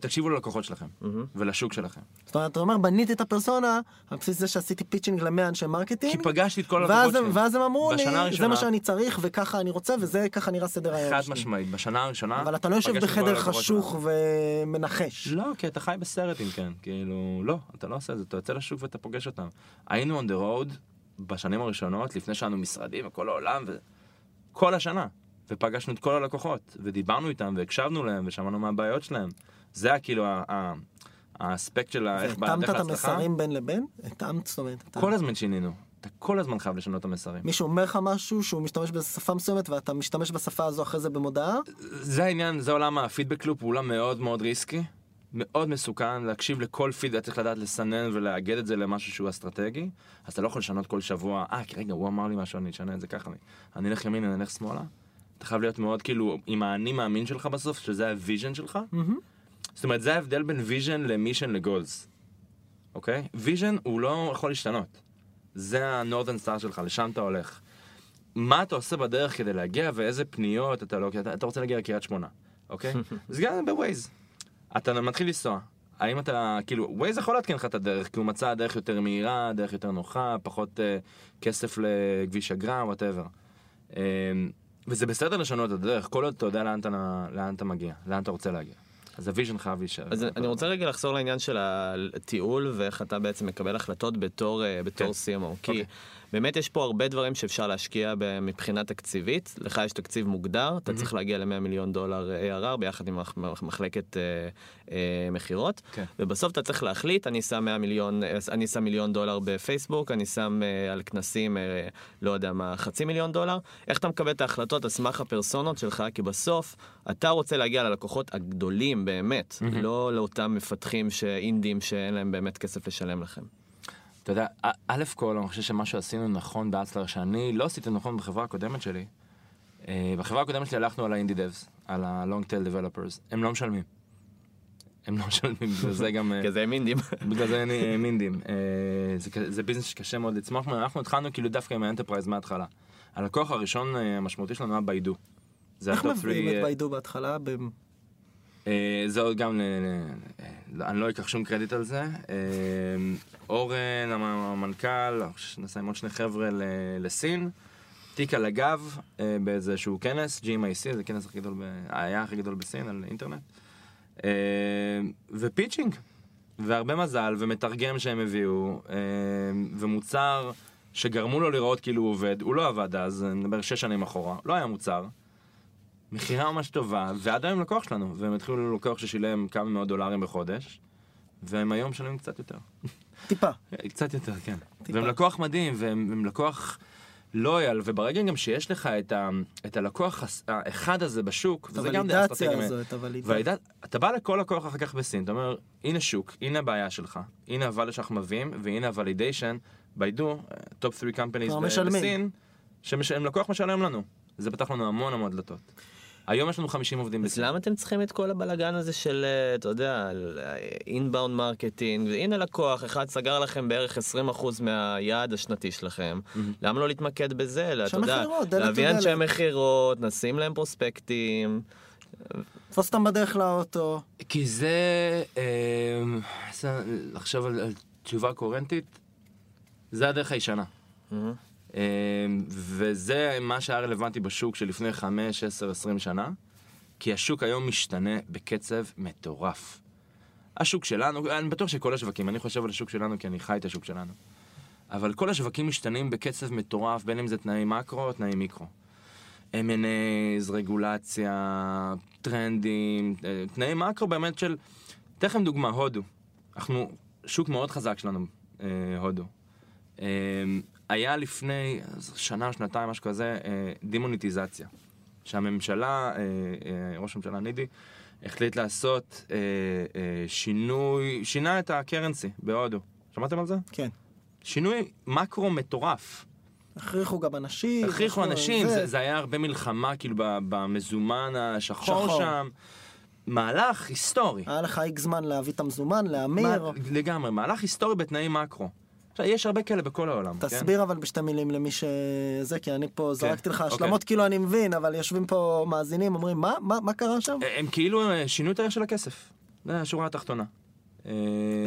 תקשיבו ללקוחות שלכם, ולשוק שלכם. זאת אומרת, אתה אומר, בניתי את הפרסונה על בסיס זה שעשיתי pitching למאה אנשי marketing. כי פגשתי את כל הלקוחות שלי. ואז הם אמרו לי, זה מה שאני צריך וככה אני רוצה וזה ככה נראה סדר היום חד שלי. משמעית, בשנה הראשונה... אבל אתה לא יושב כל בחדר חשוך. ומנחש. לא, כי אתה חי בסרט אם כן, כאילו, לא, אתה לא עושה את זה, אתה יוצא לשוק ואתה פוגש אותם. היינו on the road בשנים הראשונות, לפני שהיינו משרדים וכל העולם, וכל השנה, ופגשנו את כל הלקוחות, ודיברנו איתם, והקשבנו להם, ושמענו מה הבעיות שלהם. זה היה כאילו ה- האספקט של איך והתאמת בדרך את להצלחה. המסרים בין לבין? התאמת, זאת אומרת, כל הזמן שינינו. אתה כל הזמן חייב לשנות את המסרים. מישהו אומר לך משהו שהוא משתמש בשפה מסוימת ואתה משתמש בשפה הזו אחרי זה במודעה? זה העניין, זה עולם הפידבק לופ, הוא עולם מאוד מאוד ריסקי, מאוד מסוכן, להקשיב לכל פידבק, צריך לדעת לסנן ולאגד את זה למשהו שהוא אסטרטגי, אז אתה לא יכול לשנות כל שבוע, אה, רגע, הוא אמר לי משהו, אני אשנה את זה ככה, אני אלך ימינה, אני אלך שמאלה. אתה חייב להיות מאוד כאילו עם האני מאמין שלך בסוף, שזה ה vision שלך. זאת אומרת, זה ההבדל בין vision ל mission ל goals, אוקיי? vision הוא לא יכול להשתנות. זה ה northern star שלך, לשם אתה הולך. מה אתה עושה בדרך כדי להגיע ואיזה פניות אתה לא... אתה, אתה רוצה להגיע לקריית שמונה, אוקיי? אז גם בווייז. אתה מתחיל לנסוע. האם אתה, כאילו, ווייז יכול לעדכן לך את הדרך, כי הוא מצא דרך יותר מהירה, דרך יותר נוחה, פחות אה, כסף לכביש אגרה, whatever. אה, וזה בסדר לשנות את הדרך, כל עוד אתה יודע לאן אתה, לאן אתה מגיע, לאן אתה רוצה להגיע. אז ה vision חייב להישאר. אז אני רוצה רגע לחזור לעניין של הטיול ואיך אתה בעצם מקבל החלטות בתור, אה, בתור כן. CMO. כי אוקיי. באמת יש פה הרבה דברים שאפשר להשקיע מבחינה תקציבית. לך יש תקציב מוגדר, אתה צריך להגיע ל-100 מיליון דולר ARR ביחד עם מח- מח- מחלקת אה, אה, מכירות. כן. ובסוף אתה צריך להחליט, אני שם 100 מיליון, אה, אני שם מיליון דולר בפייסבוק, אני שם אה, על כנסים, אה, לא יודע מה, חצי מיליון דולר. איך אתה מקבל את ההחלטות על סמך הפרסונות שלך? כי בסוף אתה רוצה להגיע ללקוחות הגדולים באמת, לא לאותם מפתחים שאינדים שאין להם באמת כסף לשלם לכם. אתה יודע, א- כל, אני חושב שמה שעשינו נכון ב AppsFlyer, שאני לא עשיתי נכון בחברה הקודמת שלי, אה, בחברה הקודמת שלי הלכנו על ה indie devs, על ה-long tail developers, הם לא משלמים. הם לא משלמים, בגלל זה גם... אה, כי זה הם אינדים. בגלל זה אני אה, מינדים. אה, זה ביזנס שקשה מאוד לצמוח ממנו, אנחנו התחלנו כאילו דווקא עם ה enterprise מההתחלה. הלקוח הראשון אה, המשמעותי שלנו היה ביידו. זה איך מביאים three, את אה, ביידו בהתחלה? אה, זה עוד גם, ל- ל- ל- אני לא אקח שום קרדיט על זה. אה, אורן, המ- המנכ"ל, נסע עם עוד שני חבר'ה לסין, תיק על הגב אה, באיזשהו כנס, GMIC, זה הכנס הכי גדול, היה הכי גדול בסין על אינטרנט. ו pitching, והרבה מזל, ומתרגם שהם הביאו, ומוצר שגרמו לו לראות כאילו הוא עובד, הוא לא עבד אז, אני מדבר שש שנים אחורה, לא היה מוצר. מכירה ממש טובה, ועד היום לקוח שלנו, והם התחילו ללקוח ששילם כמה מאות דולרים בחודש, והם היום משלמים קצת יותר. טיפה. קצת יותר, כן. טיפה. והם לקוח מדהים, והם, והם לקוח לויאל, וברגע גם שיש לך את, ה, את הלקוח האחד הזה בשוק, וזה גם הוולידציה אסטרטגיה. הזו, את הוולידציה. אתה בא לכל לקוח אחר כך בסין, אתה אומר, הנה שוק, הנה הבעיה שלך, הנה ה value שאנחנו מביאים, והנה הוולידיישן, ביידו, top 3 companies כבר ב- משלמים. בסין, שהם לקוח משלם לנו. זה פתח לנו המון המון דלתות. היום יש לנו 50 עובדים אז. למה אתם צריכים את כל הבלגן הזה של, אה, אתה יודע, inbound marketing, והנה לקוח, אחד סגר לכם בערך 20% מהיעד השנתי שלכם, למה לא להתמקד בזה? אלא, אתה יודע, להביא. אנשי מכירות, נשים להם פרוספקטים. תפוס אותם בדרך לאוטו. כי זה, אה, זה- לחשוב על, תשובה קוהרנטית, זה הדרך הישנה. אה, וזה מה שהיה רלוונטי בשוק של לפני 5, 10, 20 שנה, כי השוק היום משתנה בקצב מטורף. השוק שלנו, אני בטוח שכל השווקים, אני חושב על השוק שלנו כי אני חי את השוק שלנו. אבל כל השווקים משתנים בקצב מטורף, בין אם זה תנאי מקרו או תנאי מיקרו. M&A's, רגולציה, טרנדים, אה, תנאי מקרו באמת של... אתן לכם דוגמה, הודו. אנחנו שוק מאוד חזק שלנו, אה, הודו. אה, היה לפני שנה, שנתיים, משהו כזה, אה, דימוניטיזציה. שהממשלה, אה, אה, ראש הממשלה נידי, החליט לעשות שינוי, שינה את הקרנסי בהודו. שמעתם על זה? כן. שינוי מקרו מטורף. הכריחו גם אנשים. הכריחו אנשים, זה, זה היה הרבה מלחמה כאילו במזומן השחור שחור. שם. מהלך היסטורי. היה לך איקס זמן להביא את המזומן, להמיר. מה- לגמרי, מהלך היסטורי בתנאי מקרו. עכשיו, יש הרבה כאלה בכל העולם, כן? תסביר אבל בשתי מילים למי שזה, כי אני פה זרקתי לך אוקיי. השלמות כאילו אני מבין, אבל יושבים פה מאזינים, אומרים, מה, מה, מה קרה שם? הם כאילו אה, שינו את הערך של הכסף. זה השורה התחתונה. אה,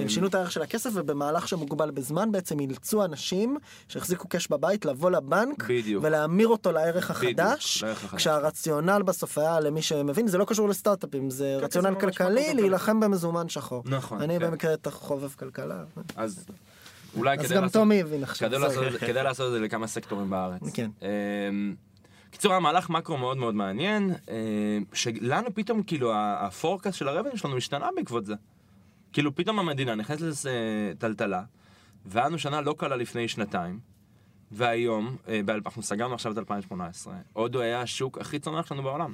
הם שינו את הערך של הכסף ובמהלך שמוגבל בזמן בעצם אילצו אנשים שהחזיקו קאש בבית לבוא לבנק בדיוק. ולהמיר אותו לערך בדיוק, החדש, לערך החדש. כשהרציונל בסוף היה למי שמבין זה לא קשור לסטארט-אפים זה כן, רציונל זה ממש כלכלי מקום להילחם במזומן שחור. נכון, אני כן. במקרה חובב כלכלה. אז אולי אז כדי גם לעשות... תומי הבין עכשיו. כדי זהו. לעשות, את זה- כדי לעשות את זה לכמה סקטורים בארץ. כן. אמ, קיצור, היה מהלך מקרו מאוד מאוד מעניין, אמ, שלנו פתאום, כאילו, הפורקאסט של הרבן שלנו השתנה בעקבות זה. כאילו, פתאום המדינה נכנסת לזה טלטלה, והיה לנו שנה לא קלה לפני שנתיים, והיום, אה, אנחנו סגרנו עכשיו את 2018, הודו היה השוק הכי צונח שלנו בעולם.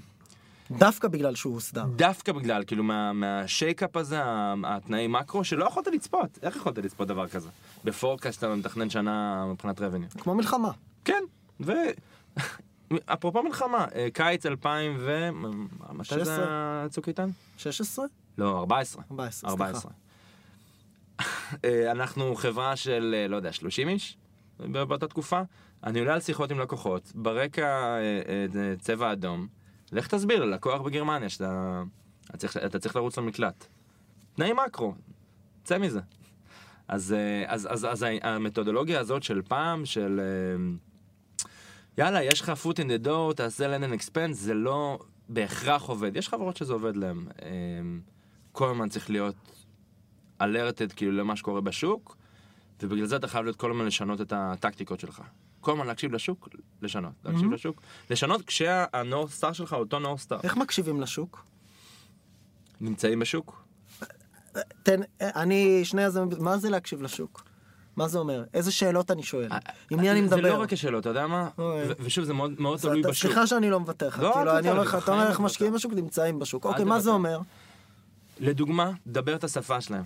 דווקא בגלל שהוא הוסדר. דווקא בגלל, כאילו, מה- מהשייקאפ הזה, התנאי מקרו, שלא יכולת לצפות. איך יכולת לצפות דבר כזה? בפורקאסט אתה מתכנן שנה מבחינת revenue. כמו מלחמה. כן, ו... אפרופו מלחמה, אה, קיץ 2000 ו... מתי 16? זה היה צוק איתן? 16? לא, 14. 14, 14. אה, אנחנו חברה של, אה, לא יודע, 30 איש באותה תקופה. אני עולה על שיחות עם לקוחות, ברקע אה, צבע אדום. לך תסביר ללקוח בגרמניה שאתה אתה צריך, אתה צריך לרוץ למקלט. תנאי מקרו, צא מזה. אז, אה, אז, אז, אז המתודולוגיה הזאת של פעם, של אה, יאללה, יש לך foot in the door, תעשה land and expense, זה לא בהכרח עובד. יש חברות שזה עובד להם. אה, כל הזמן צריך להיות alerted כאילו למה שקורה בשוק, ובגלל זה אתה חייב להיות כל הזמן לשנות את הטקטיקות שלך. כל הזמן להקשיב לשוק, לשנות. להקשיב Mhm. לשוק, לשנות כשהנור סטאר שלך אותו נור סטאר. איך מקשיבים לשוק? נמצאים בשוק? תן, אני, שני יזמים, מה זה להקשיב לשוק? מה זה אומר? איזה שאלות אני שואל? עם מי אני זה מדבר? לא רק השאלות, אתה יודע מה? ושוב, זה מאוד מאוד תלוי בשוק. סליחה שאני לא מוותר לך, לא, כאילו אני אומר לך, אתה אומר איך משקיעים. בשוק, נמצאים בשוק. אוקיי, מה זה. אומר? לדוגמה, דבר את השפה שלהם.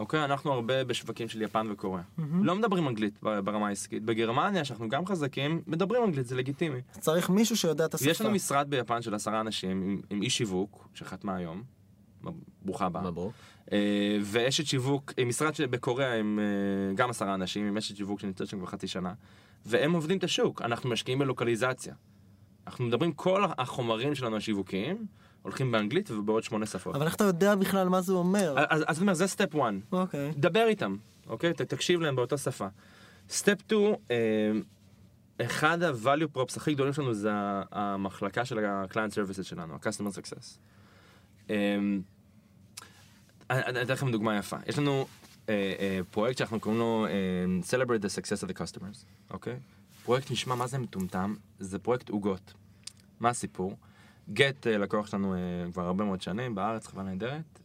אוקיי? אנחנו הרבה בשווקים של יפן וקוריאה. לא מדברים אנגלית ברמה העסקית. בגרמניה, שאנחנו גם חזקים, מדברים אנגלית, זה לגיטימי. צריך מישהו שיודע את השפה. יש לנו משרד ביפן של עשרה אנשים עם, עם איש שיווק, שחתמה היום. ברוכה הבאה. מברוק. אה, ואשת שיווק, עם משרד שבקוריאה עם אה, גם עשרה אנשים, עם אשת שיווק שנמצאת שם כבר חצי שנה, והם עובדים את השוק, אנחנו משקיעים בלוקליזציה. אנחנו מדברים, כל החומרים שלנו השיווקיים הולכים באנגלית ובעוד שמונה שפות. אבל איך אתה יודע בכלל מה זה אומר? אז אני אומר, זה step 1, אוקיי. דבר איתם, אוקיי? ת- תקשיב להם באותה שפה. step 2, אחד ה-value props הכי גדולים שלנו זה המחלקה של ה-client services שלנו, ה-customer success. אמ, אני אתן לכם דוגמה יפה. יש לנו אה, אה, פרויקט שאנחנו קוראים לו אה, Celebrate the Success of the Customers, אוקיי? פרויקט נשמע מה זה מטומטם, זה פרויקט עוגות. מה הסיפור? גט אה, לקוח שלנו אה, כבר הרבה מאוד שנים בארץ, חברה נהדרת.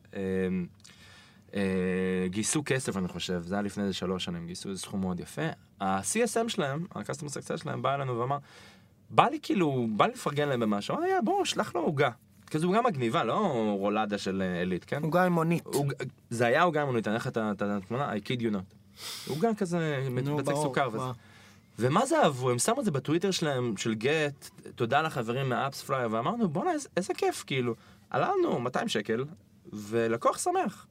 אה, גייסו כסף אני חושב, זה היה לפני איזה שלוש שנים, גייסו איזה סכום מאוד יפה. ה-CSM שלהם, ה-Customer Success שלהם, בא אלינו ואמר, בא לי כאילו, בא לי לפרגן להם במשהו, אה, בוא, שלח לו עוגה. כזה עוגה מגניבה, לא רולדה של עילית, כן? עוגה עם מונית. זה היה עוגה מונית, אני אראה לך את התמונה, I kid you not. עוגה כזה, ברור, סוכר וזה. מה? ומה זה אהבו? הם שמו את זה בטוויטר שלהם, של גט, תודה לחברים מה AppsFlyer, ואמרנו, בואנה, איזה, איזה כיף, כאילו. עלה לנו 200 שקל, ולקוח שמח.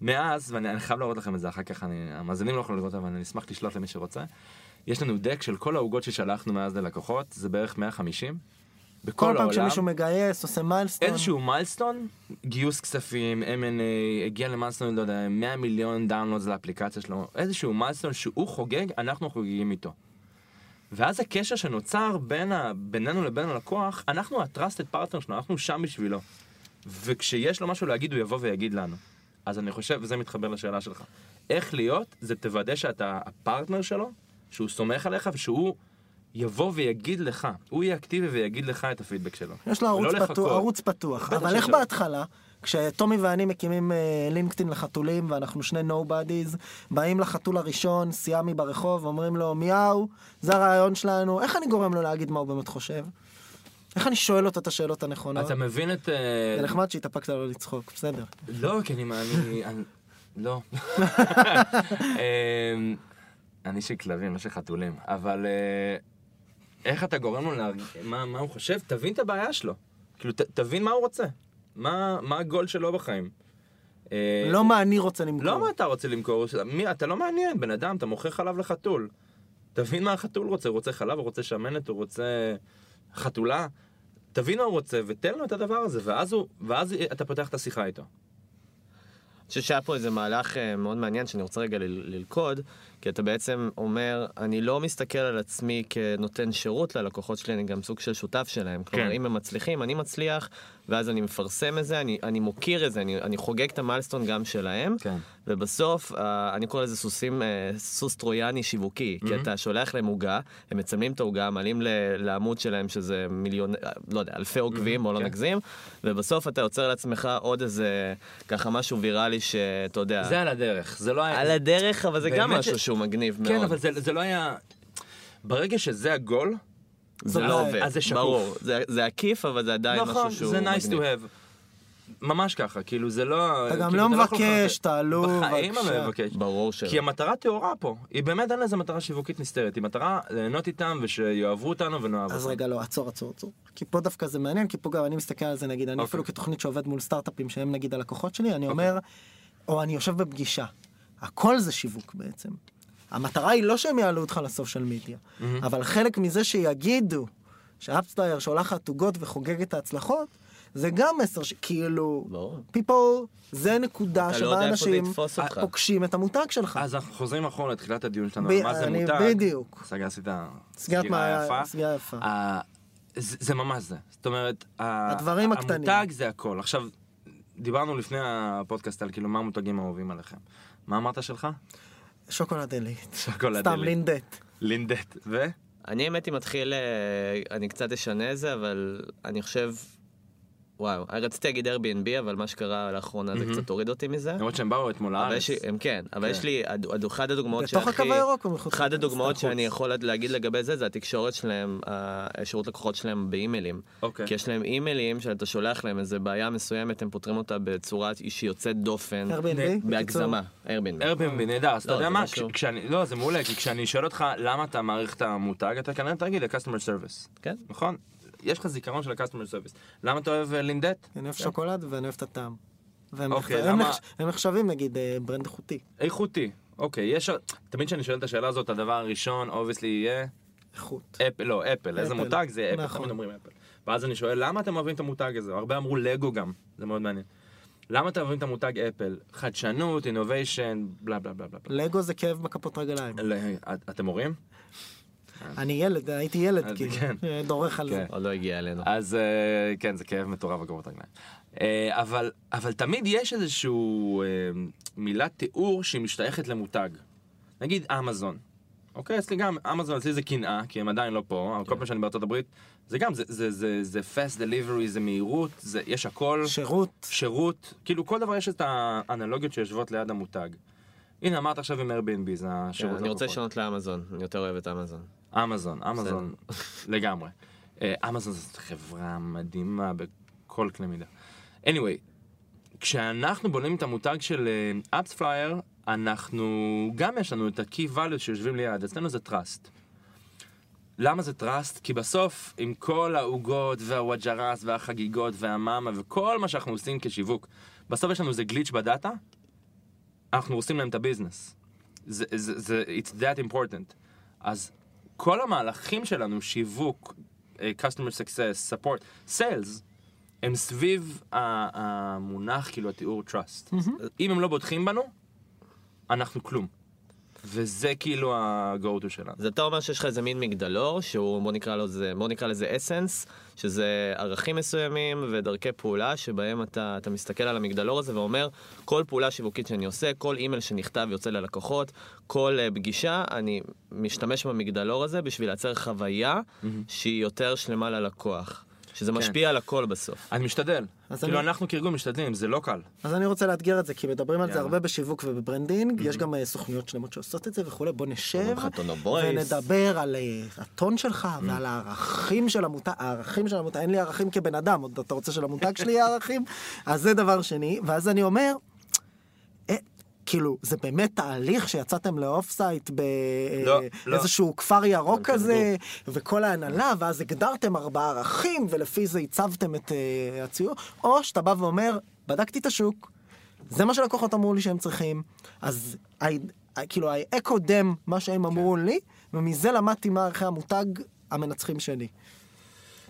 מאז, ואני אני חייב להראות לכם את זה אחר כך, אני, המאזינים לא יכולים לראות, אבל אני אשמח לשלוח למי שרוצה. יש לנו deck של כל העוגות ששלחנו מאז ללקוחות, זה בערך 150. בכל כל פעם העולם. כשמישהו מגייס, עושה milestone. איזשהו milestone, גיוס כספים, M&A, הגיע ל milestone, לא יודע, 100 מיליון downloads לאפליקציה שלו, איזשהו milestone שהוא חוגג, אנחנו חוגגים איתו. ואז הקשר שנוצר בין ה... בינינו לבין הלקוח, אנחנו ה-trusted partner שלו, אנחנו שם בשבילו. וכשיש לו משהו להגיד, הוא יבוא ויגיד לנו. אז אני חושב, וזה מתחבר לשאלה שלך, איך להיות, זה תוודא שאתה הפרטנר שלו, שהוא סומך עליך ושהוא יבוא ויגיד לך, הוא יהיה אקטיבי ויגיד לך את הפידבק שלו. יש לו ערוץ ולא פתוח. ערוץ פתוח. אבל איך. בהתחלה, כשטומי ואני מקימים אה, לינקדאין לחתולים, ואנחנו שני נובדיז, באים לחתול הראשון, סיאמי ברחוב, אומרים לו, מיהו, זה הרעיון שלנו, איך אני גורם לו להגיד מה הוא באמת חושב? איך אני שואל אותו את השאלות הנכונות? אתה מבין את... אה, זה נחמד שהתאפקת לא לצחוק, בסדר. לא, כי אני... אני- לא. אמ, אני של כלבים, לא של חתולים. אבל אה, איך אתה גורם לו להרגיש... מה מה הוא חושב? תבין את הבעיה שלו. כאילו, ת- תבין מה הוא רוצה. מה מה הגול שלו בחיים. אה, לא מה אני רוצה למכור. לא מה אתה רוצה למכור, מי, אתה לא מעניין, בן אדם, אתה מוכר חלב לחתול. תבין מה החתול רוצה, הוא רוצה חלב, הוא רוצה שמנת, הוא רוצה חתולה. תבין מה הוא רוצה ותן לו את הדבר הזה, ואז, הוא, ואז אתה פותח את השיחה איתו. חושב שהיה פה איזה מהלך אה, מאוד מעניין שאני רוצה רגע ללכוד, כי אתה בעצם אומר, אני לא מסתכל על עצמי כנותן שירות ללקוחות שלי, אני גם סוג של שותף שלהם. כלומר, כן. אם הם מצליחים, אני מצליח, ואז אני מפרסם את זה, אני, אני מוקיר את זה, אני, אני חוגג את המיילסטון גם שלהם, כן. ובסוף, אה, אני קורא לזה סוסים, אה, סוס טרויאני שיווקי, כי אתה שולח להם עוגה, הם מצלמים את העוגה, מעלים ל- לעמוד שלהם שזה מיליון, אה, לא יודע, אלפי עוקבים, בוא לא כן. נגזים, ובסוף אתה יוצר לעצמך עוד איזה, ככה משהו ויראלי שאתה יודע, זה על הדרך, זה לא היה... על הדרך, אבל זה גם משהו ש- שהוא מגניב מאוד. כן, אבל זה, זה לא היה... ברגע שזה הגול, זה אז- לא עובד, אז זה שקוף. ברור. זה- זה עקיף, אבל זה עדיין נכון, משהו שהוא זה nice to have. ממש ככה, כאילו זה לא... אתה גם כאילו, לא יכול מבקש. תעלו, בחיים אני בבקשה. מבקש. ברור שלא. כי המטרה טהורה פה, היא באמת אין לזה מטרה שיווקית נסתרת, היא מטרה ליהנות איתם ושיאהבו אותנו ונאהב אז אותם. רגע, לא, עצור, עצור, עצור. כי פה דווקא זה מעניין, כי פה גם אני מסתכל על זה, נגיד, אני אוקיי. אפילו כתוכנית שעובד מול סטארט-אפים שהם נגיד הלקוחות שלי, אני אומר, או אני יושב בפגישה. הכל זה שיווק בעצם. המטרה היא לא שהם יעלו אותך לסושיאל מדיה, אבל חלק מזה שיגידו שאפסטייר שולחת עוגות וחוגג את ההצלחות, זה גם מסר שכאילו, people, זה נקודה לא שבה זה אנשים. פוגשים את המותג שלך. אז אנחנו חוזרים אחורה לתחילת הדיון שלנו, ב- מה זה אני- מותג. בדיוק. סגר עשית סגירה יפה. סגירה יפה. ה- זה זה ממש זה. זאת אומרת, ה- הדברים הקטנים. המותג זה הכל. עכשיו, דיברנו לפני הפודקאסט על כאילו מה המותגים האהובים עליכם. מה אמרת שלך? שוקולד עילית. שוקולד סתם עילית. לינדט. לינדט. ו? אני אני האמת היא מתחיל, אה, אני קצת אשנה את זה, אבל אני חושב, וואו, רציתי להגיד Airbnb, אבל מה שקרה לאחרונה זה קצת הוריד אותי מזה. למרות שהם באו אתמול אבל לארץ. לי, הם כן, אבל כן. יש לי, הד- הד- אחת הדוגמאות בתוך שהכי, הקו הירוק או מחוץ? אחת הדוגמאות שאני. יכול להגיד לגבי זה, זה התקשורת שלהם, השירות לקוחות שלהם באימיילים. אוקיי. כי יש להם אימיילים שאתה שולח להם איזה בעיה מסוימת, הם פותרים אותה בצורה שהיא יוצאת דופן, Airbnb? בהגזמה, Airbnb. Airbnb נהדר, אז אתה לא, יודע מה, כש- כשאני, לא זה מעולה, כי כשאני שואל אותך למה אתה מעריך את המותג, אתה כנראה תגיד ל-customer service, כן. נכון? יש לך זיכרון של ה-customer service. למה אתה אוהב אה, לינדט? אני אוהב שוקולד ואני אוהב את הטעם. והם אוקיי, למה- נחשבים נגיד אה, brand איכותי. איכותי. אוקיי, יש, תמיד כשאני שואל את השאלה הזאת, הדבר הראשון, obviously יהיה איכות. אפל, לא, אפל, איזה. מותג זה אפל, נכון. תמיד אומרים אפל. ואז אני שואל, למה אתם אוהבים את המותג הזה? הרבה אמרו לגו גם, זה מאוד מעניין. למה אתם אוהבים את המותג אפל? חדשנות, אינוביישן, בלה בלה בלה בלה. לגו זה כאב בכפות רגליים. את- אתם הורים? אני ילד, הייתי ילד, כאילו, כן. אה, דורך על זה. כן. עוד לא הגיע אלינו. אז אה, כן, זה כאב מטורף בגובות רגליים. אה, אבל, אבל תמיד יש איזשהו מילת תיאור שהיא משתייכת למותג. נגיד אמזון. אוקיי, אצלי גם, אמזון אצלי זה קנאה, כי הם עדיין לא פה, אבל כל פעם שאני בארצות הברית, זה גם, זה, זה, זה, זה fast delivery, זה מהירות, זה, יש הכל, שירות. שירות, כאילו כל דבר יש את האנלוגיות שיושבות ליד המותג. הנה, אמרת עכשיו עם Airbnb, זה כן, השירות אני רוצה לקוחות. לשנות לאמזון, אני יותר אוהב את אמזון. אמזון, אמזון, לגמרי. אה, אמזון זאת חברה מדהימה בכל קנה מידה. anyway, כשאנחנו בונים את המותג של AppsFlyer, אנחנו, גם יש לנו את ה-key values שיושבים ליד, אצלנו זה trust. למה זה trust? כי בסוף, עם כל העוגות וה vouchers והחגיגות והמאמה וכל מה שאנחנו עושים כשיווק, בסוף יש לנו איזה glitch בדאטה, אנחנו עושים להם את הביזנס. זה, זה, זה, it's that important. אז כל המהלכים שלנו, שיווק, אה, customer success, support, sales, הם סביב המונח, כאילו התיאור trust. אם הם לא בוטחים בנו, אנחנו כלום. וזה כאילו ה-go to שלנו. אז אתה אומר שיש לך איזה מין מגדלור, שהוא, בוא נקרא, לו, זה, בוא נקרא לזה אסנס, שזה ערכים מסוימים ודרכי פעולה, שבהם אתה, אתה מסתכל על המגדלור הזה ואומר, כל פעולה שיווקית שאני עושה, כל אימייל שנכתב יוצא ללקוחות, כל uh, פגישה, אני משתמש במגדלור הזה בשביל לייצר חוויה שהיא יותר שלמה ללקוח. שזה משפיע על הכל בסוף. אני משתדל. כאילו אני- אנחנו כארגון משתדלים, זה לא קל. אז אני רוצה לאתגר את זה, כי מדברים על זה. הרבה בשיווק וב branding, יש גם אה, סוכנויות שלמות שעושות את זה וכולי, בוא נשב. ונדבר על אה, הטון שלך ועל הערכים של המותג, הערכים של המותג, אין לי ערכים כבן אדם, אתה רוצה שלמותג שלי יהיה ערכים? אז זה דבר שני, ואז אני אומר, כאילו, זה באמת תהליך שיצאתם ל off-site לא, לא. באיזשהו כפר ירוק כזה, וכל ההנהלה, ואז הגדרתם ארבעה ערכים, ולפי זה הצבתם את אה, הציור, או שאתה בא ואומר, בדקתי את השוק, זה מה שלקוחות אמרו לי שהם צריכים, אז I, I, כאילו, I them מה שהם אמרו לי, ומזה למדתי מה ערכי המותג המנצחים שלי.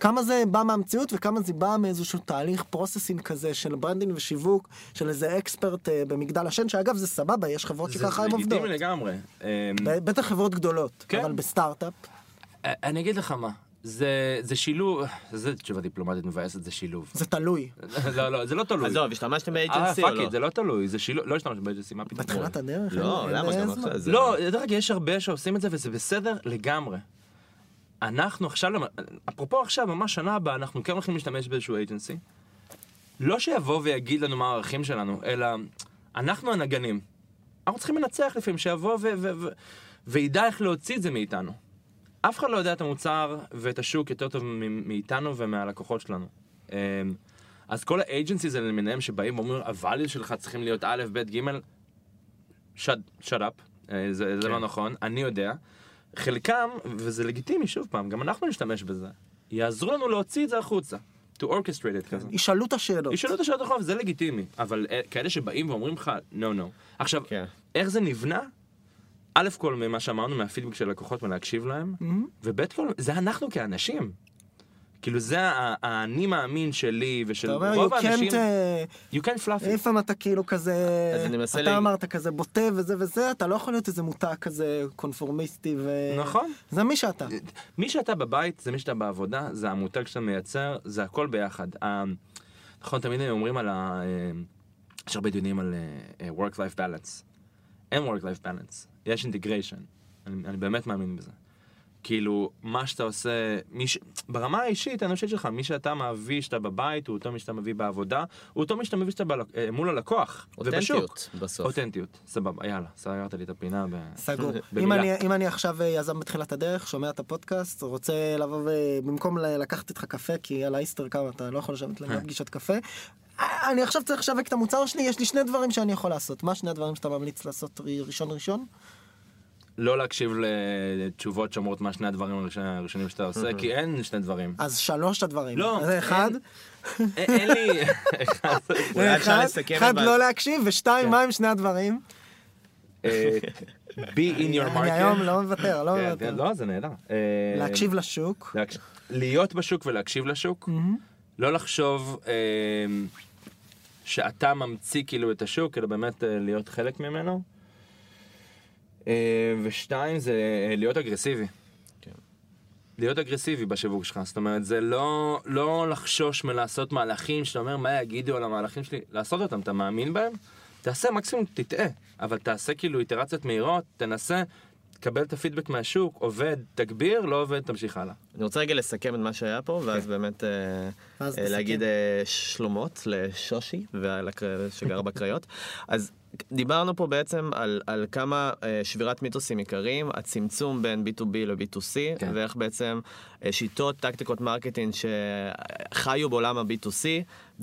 כמה זה בא מהמציאות וכמה זה בא מאיזשהו תהליך processing כזה של branding ושיווק של איזה expert אה, במגדל השן שאגב זה סבבה יש חברות שככה זה עובדות. לגיטימי לגמרי. אמ, ב- בטח חברות גדולות כן. אבל בסטארט-אפ אני אגיד לך מה, זה זה שילוב, זה תשובה דיפלומטית מבאסת, זה שילוב. זה תלוי. לא, לא, זה לא תלוי. עזוב, השתמשתם אה, fuck או לא? it, זה לא תלוי, זה שילוב, לא השתמשנו ב-agency, מה פתאום. בתחילת הדרך. לא, למה? זה- לא, דרך אגב, יש הרבה שעושים את זה וזה בסדר לגמרי. אנחנו עכשיו, אפרופו עכשיו, ממש שנה הבאה, אנחנו כן הולכים להשתמש באיזשהו agency. לא שיבוא ויגיד לנו מה הערכים שלנו, אלא אנחנו הנגנים. אנחנו צריכים לנצח לפעמים, שיבוא ו- ו- ו- וידע איך להוציא את זה מאיתנו. אף אחד לא יודע את המוצר ואת השוק יותר טוב מאיתנו ומהלקוחות שלנו. אמ, אז כל האג'נסיז האלה למיניהם שבאים ואומרים, הvalue שלך צריכים להיות א', ב', ג', shut shut up, אה, זה, זה לא נכון, אני יודע. חלקם, וזה לגיטימי, שוב פעם, גם אנחנו נשתמש בזה, יעזרו לנו להוציא את זה החוצה. to orchestrate it כזה. ישאלו את השאלות. ישאלו את השאלות הרחוב, זה לגיטימי, אבל אה, כאלה שבאים ואומרים לך, no no. עכשיו, כן. איך זה נבנה? א' כל ממה שאמרנו, מהפידבק של לקוחות ולהקשיב להם, וב' כל, זה אנחנו כאנשים. כאילו זה האני מאמין שלי ושל אתה אומר, רוב you האנשים, can't, אה, you can't fluff it. לפעמים אתה כאילו כזה, אז אני מנסה אתה אמרת כזה בוטה וזה וזה, אתה לא יכול להיות איזה מותג כזה קונפורמיסטי ו... נכון. זה מי שאתה. מי שאתה בבית, זה מי שאתה בעבודה, זה המותג שאתה מייצר, זה הכל ביחד. ה- נכון, תמיד הם אומרים על ה... אה, יש הרבה דיונים על אה, אה, work-life balance. אין work-life balance, יש אינטגריישן. אני, אני באמת מאמין בזה. כאילו, מה שאתה עושה, ש... ברמה האישית, האנושית שלך, מי שאתה מביא שאתה בבית, הוא אותו מי שאתה מביא בעבודה, הוא אותו מי שאתה מביא שאתה בל... אה, מול הלקוח. ובשוק. אותנטיות בסוף. אותנטיות, סבבה, יאללה, סגרת לי את הפינה. ב... סגור. אם אני, אם אני עכשיו אה, יזם בתחילת הדרך, שומע את הפודקאסט, רוצה לבוא ובמקום ל- לקחת איתך קפה, כי על האיסטר כמה אתה לא יכול לשבת להם פגישת קפה, אה, אני עכשיו צריך לשווק את המוצר שלי, יש לי שני דברים שאני יכול לעשות. מה שני הדברים שאתה ממליץ לעשות ראשון ראשון? לא להקשיב לתשובות שאומרות מה שני הדברים הראשונים- שאתה עושה, כי אין שני דברים. אז שלוש הדברים. לא, זה אחד, אין- לי... אחד, לא להקשיב, ושתיים, מה הם שני הדברים? אה, be in your אני היום market. לא מוותר, לא כן, מוותר. כן, לא, זה נהדר. אה, להקשיב לשוק. להיות בשוק ולהקשיב לשוק. לא לחשוב אה, שאתה ממציא כאילו את השוק, אלא באמת להיות חלק ממנו. אה, ושתיים זה אה, להיות אגרסיבי. כן. להיות אגרסיבי בשיווק שלך, זאת אומרת זה לא, לא לחשוש מלעשות מהלכים שאתה אומר מה יגידו על המהלכים שלי, לעשות אותם, אתה מאמין בהם, תעשה מקסימום תטעה, אבל תעשה כאילו איטרציות מהירות, תנסה, תקבל את הפידבק מהשוק, עובד, תגביר, לא עובד, תמשיך הלאה. אני רוצה רגע לסכם את מה שהיה פה, ואז באמת אה, אה. להגיד אה, שלומות לשושי שגר בקריות. אז דיברנו פה בעצם על, על כמה אה, שבירת מיתוסים עיקריים, הצמצום בין B2B ל-B2C, כן. ואיך בעצם אה, שיטות, טקטיקות marketing שחיו בעולם ה-B2C,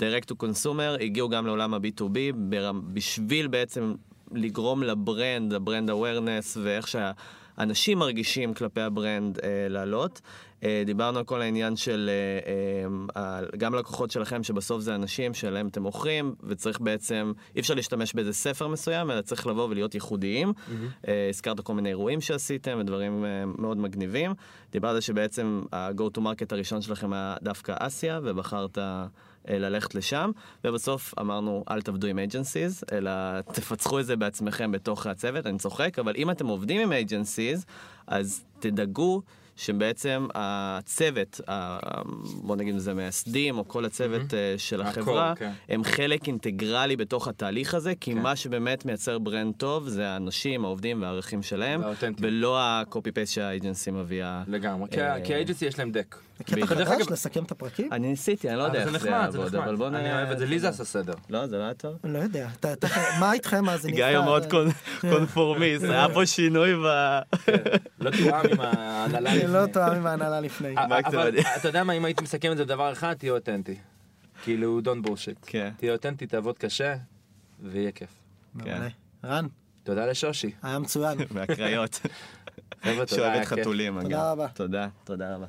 direct to consumer, הגיעו גם לעולם ה-B2B, ברמ- בשביל בעצם לגרום ל brand, ה brand awareness, ואיך שה... אנשים מרגישים כלפי ה brand אה, לעלות. אה, דיברנו על כל העניין של אה, אה, גם לקוחות שלכם, שבסוף זה אנשים שלהם אתם מוכרים, וצריך בעצם, אי אפשר להשתמש באיזה ספר מסוים, אלא צריך לבוא ולהיות ייחודיים. אה, הזכרת כל מיני אירועים שעשיתם, ודברים אה, מאוד מגניבים. דיברת שבעצם ה-go to market הראשון שלכם היה דווקא אסיה, ובחרת... אה, ללכת לשם, ובסוף אמרנו, אל תעבדו עם agencies, אלא תפצחו את זה בעצמכם בתוך הצוות, אני צוחק, אבל אם אתם עובדים עם agencies, אז תדאגו שבעצם הצוות, בוא נגיד אם זה מייסדים, או כל הצוות אה, של הכל, החברה, כן. הם חלק אינטגרלי בתוך התהליך הזה, כי כן. מה שבאמת מייצר ברנד טוב זה האנשים, העובדים והערכים שלהם. ולא ה-copy paste שהאג'נסי מביאה. לגמרי, כי- אה, כי האג'נסי יש להם דק. זה קטע חדש לסכם את הפרקים? אני ניסיתי, אני לא יודע אבל איך זה זה זה יעבוד, אבל בוא נחמד. נ... אני אוהב את זה, ליזה עשה סדר. לא, זה לא היה טוב. לא יודע. מה איתכם אז? גיא הוא מאוד קונ- קונפורמיסט, היה פה שינוי ב... לא תואם עם ההנהלה לא לפני. תואם עם ההנהלה לפני. אה, מה אבל? אתה יודע מה, אם הייתי מסכם את זה בדבר אחד, תהיה אותנטי. כאילו, don't bullshit. כן. תהיה אותנטי, תעבוד קשה, ויהיה כיף. מעולה. רן, תודה לשושי. היה מצוין. מהקריות. כיף. חתולים, אגב. תודה רבה. תודה, תודה רבה.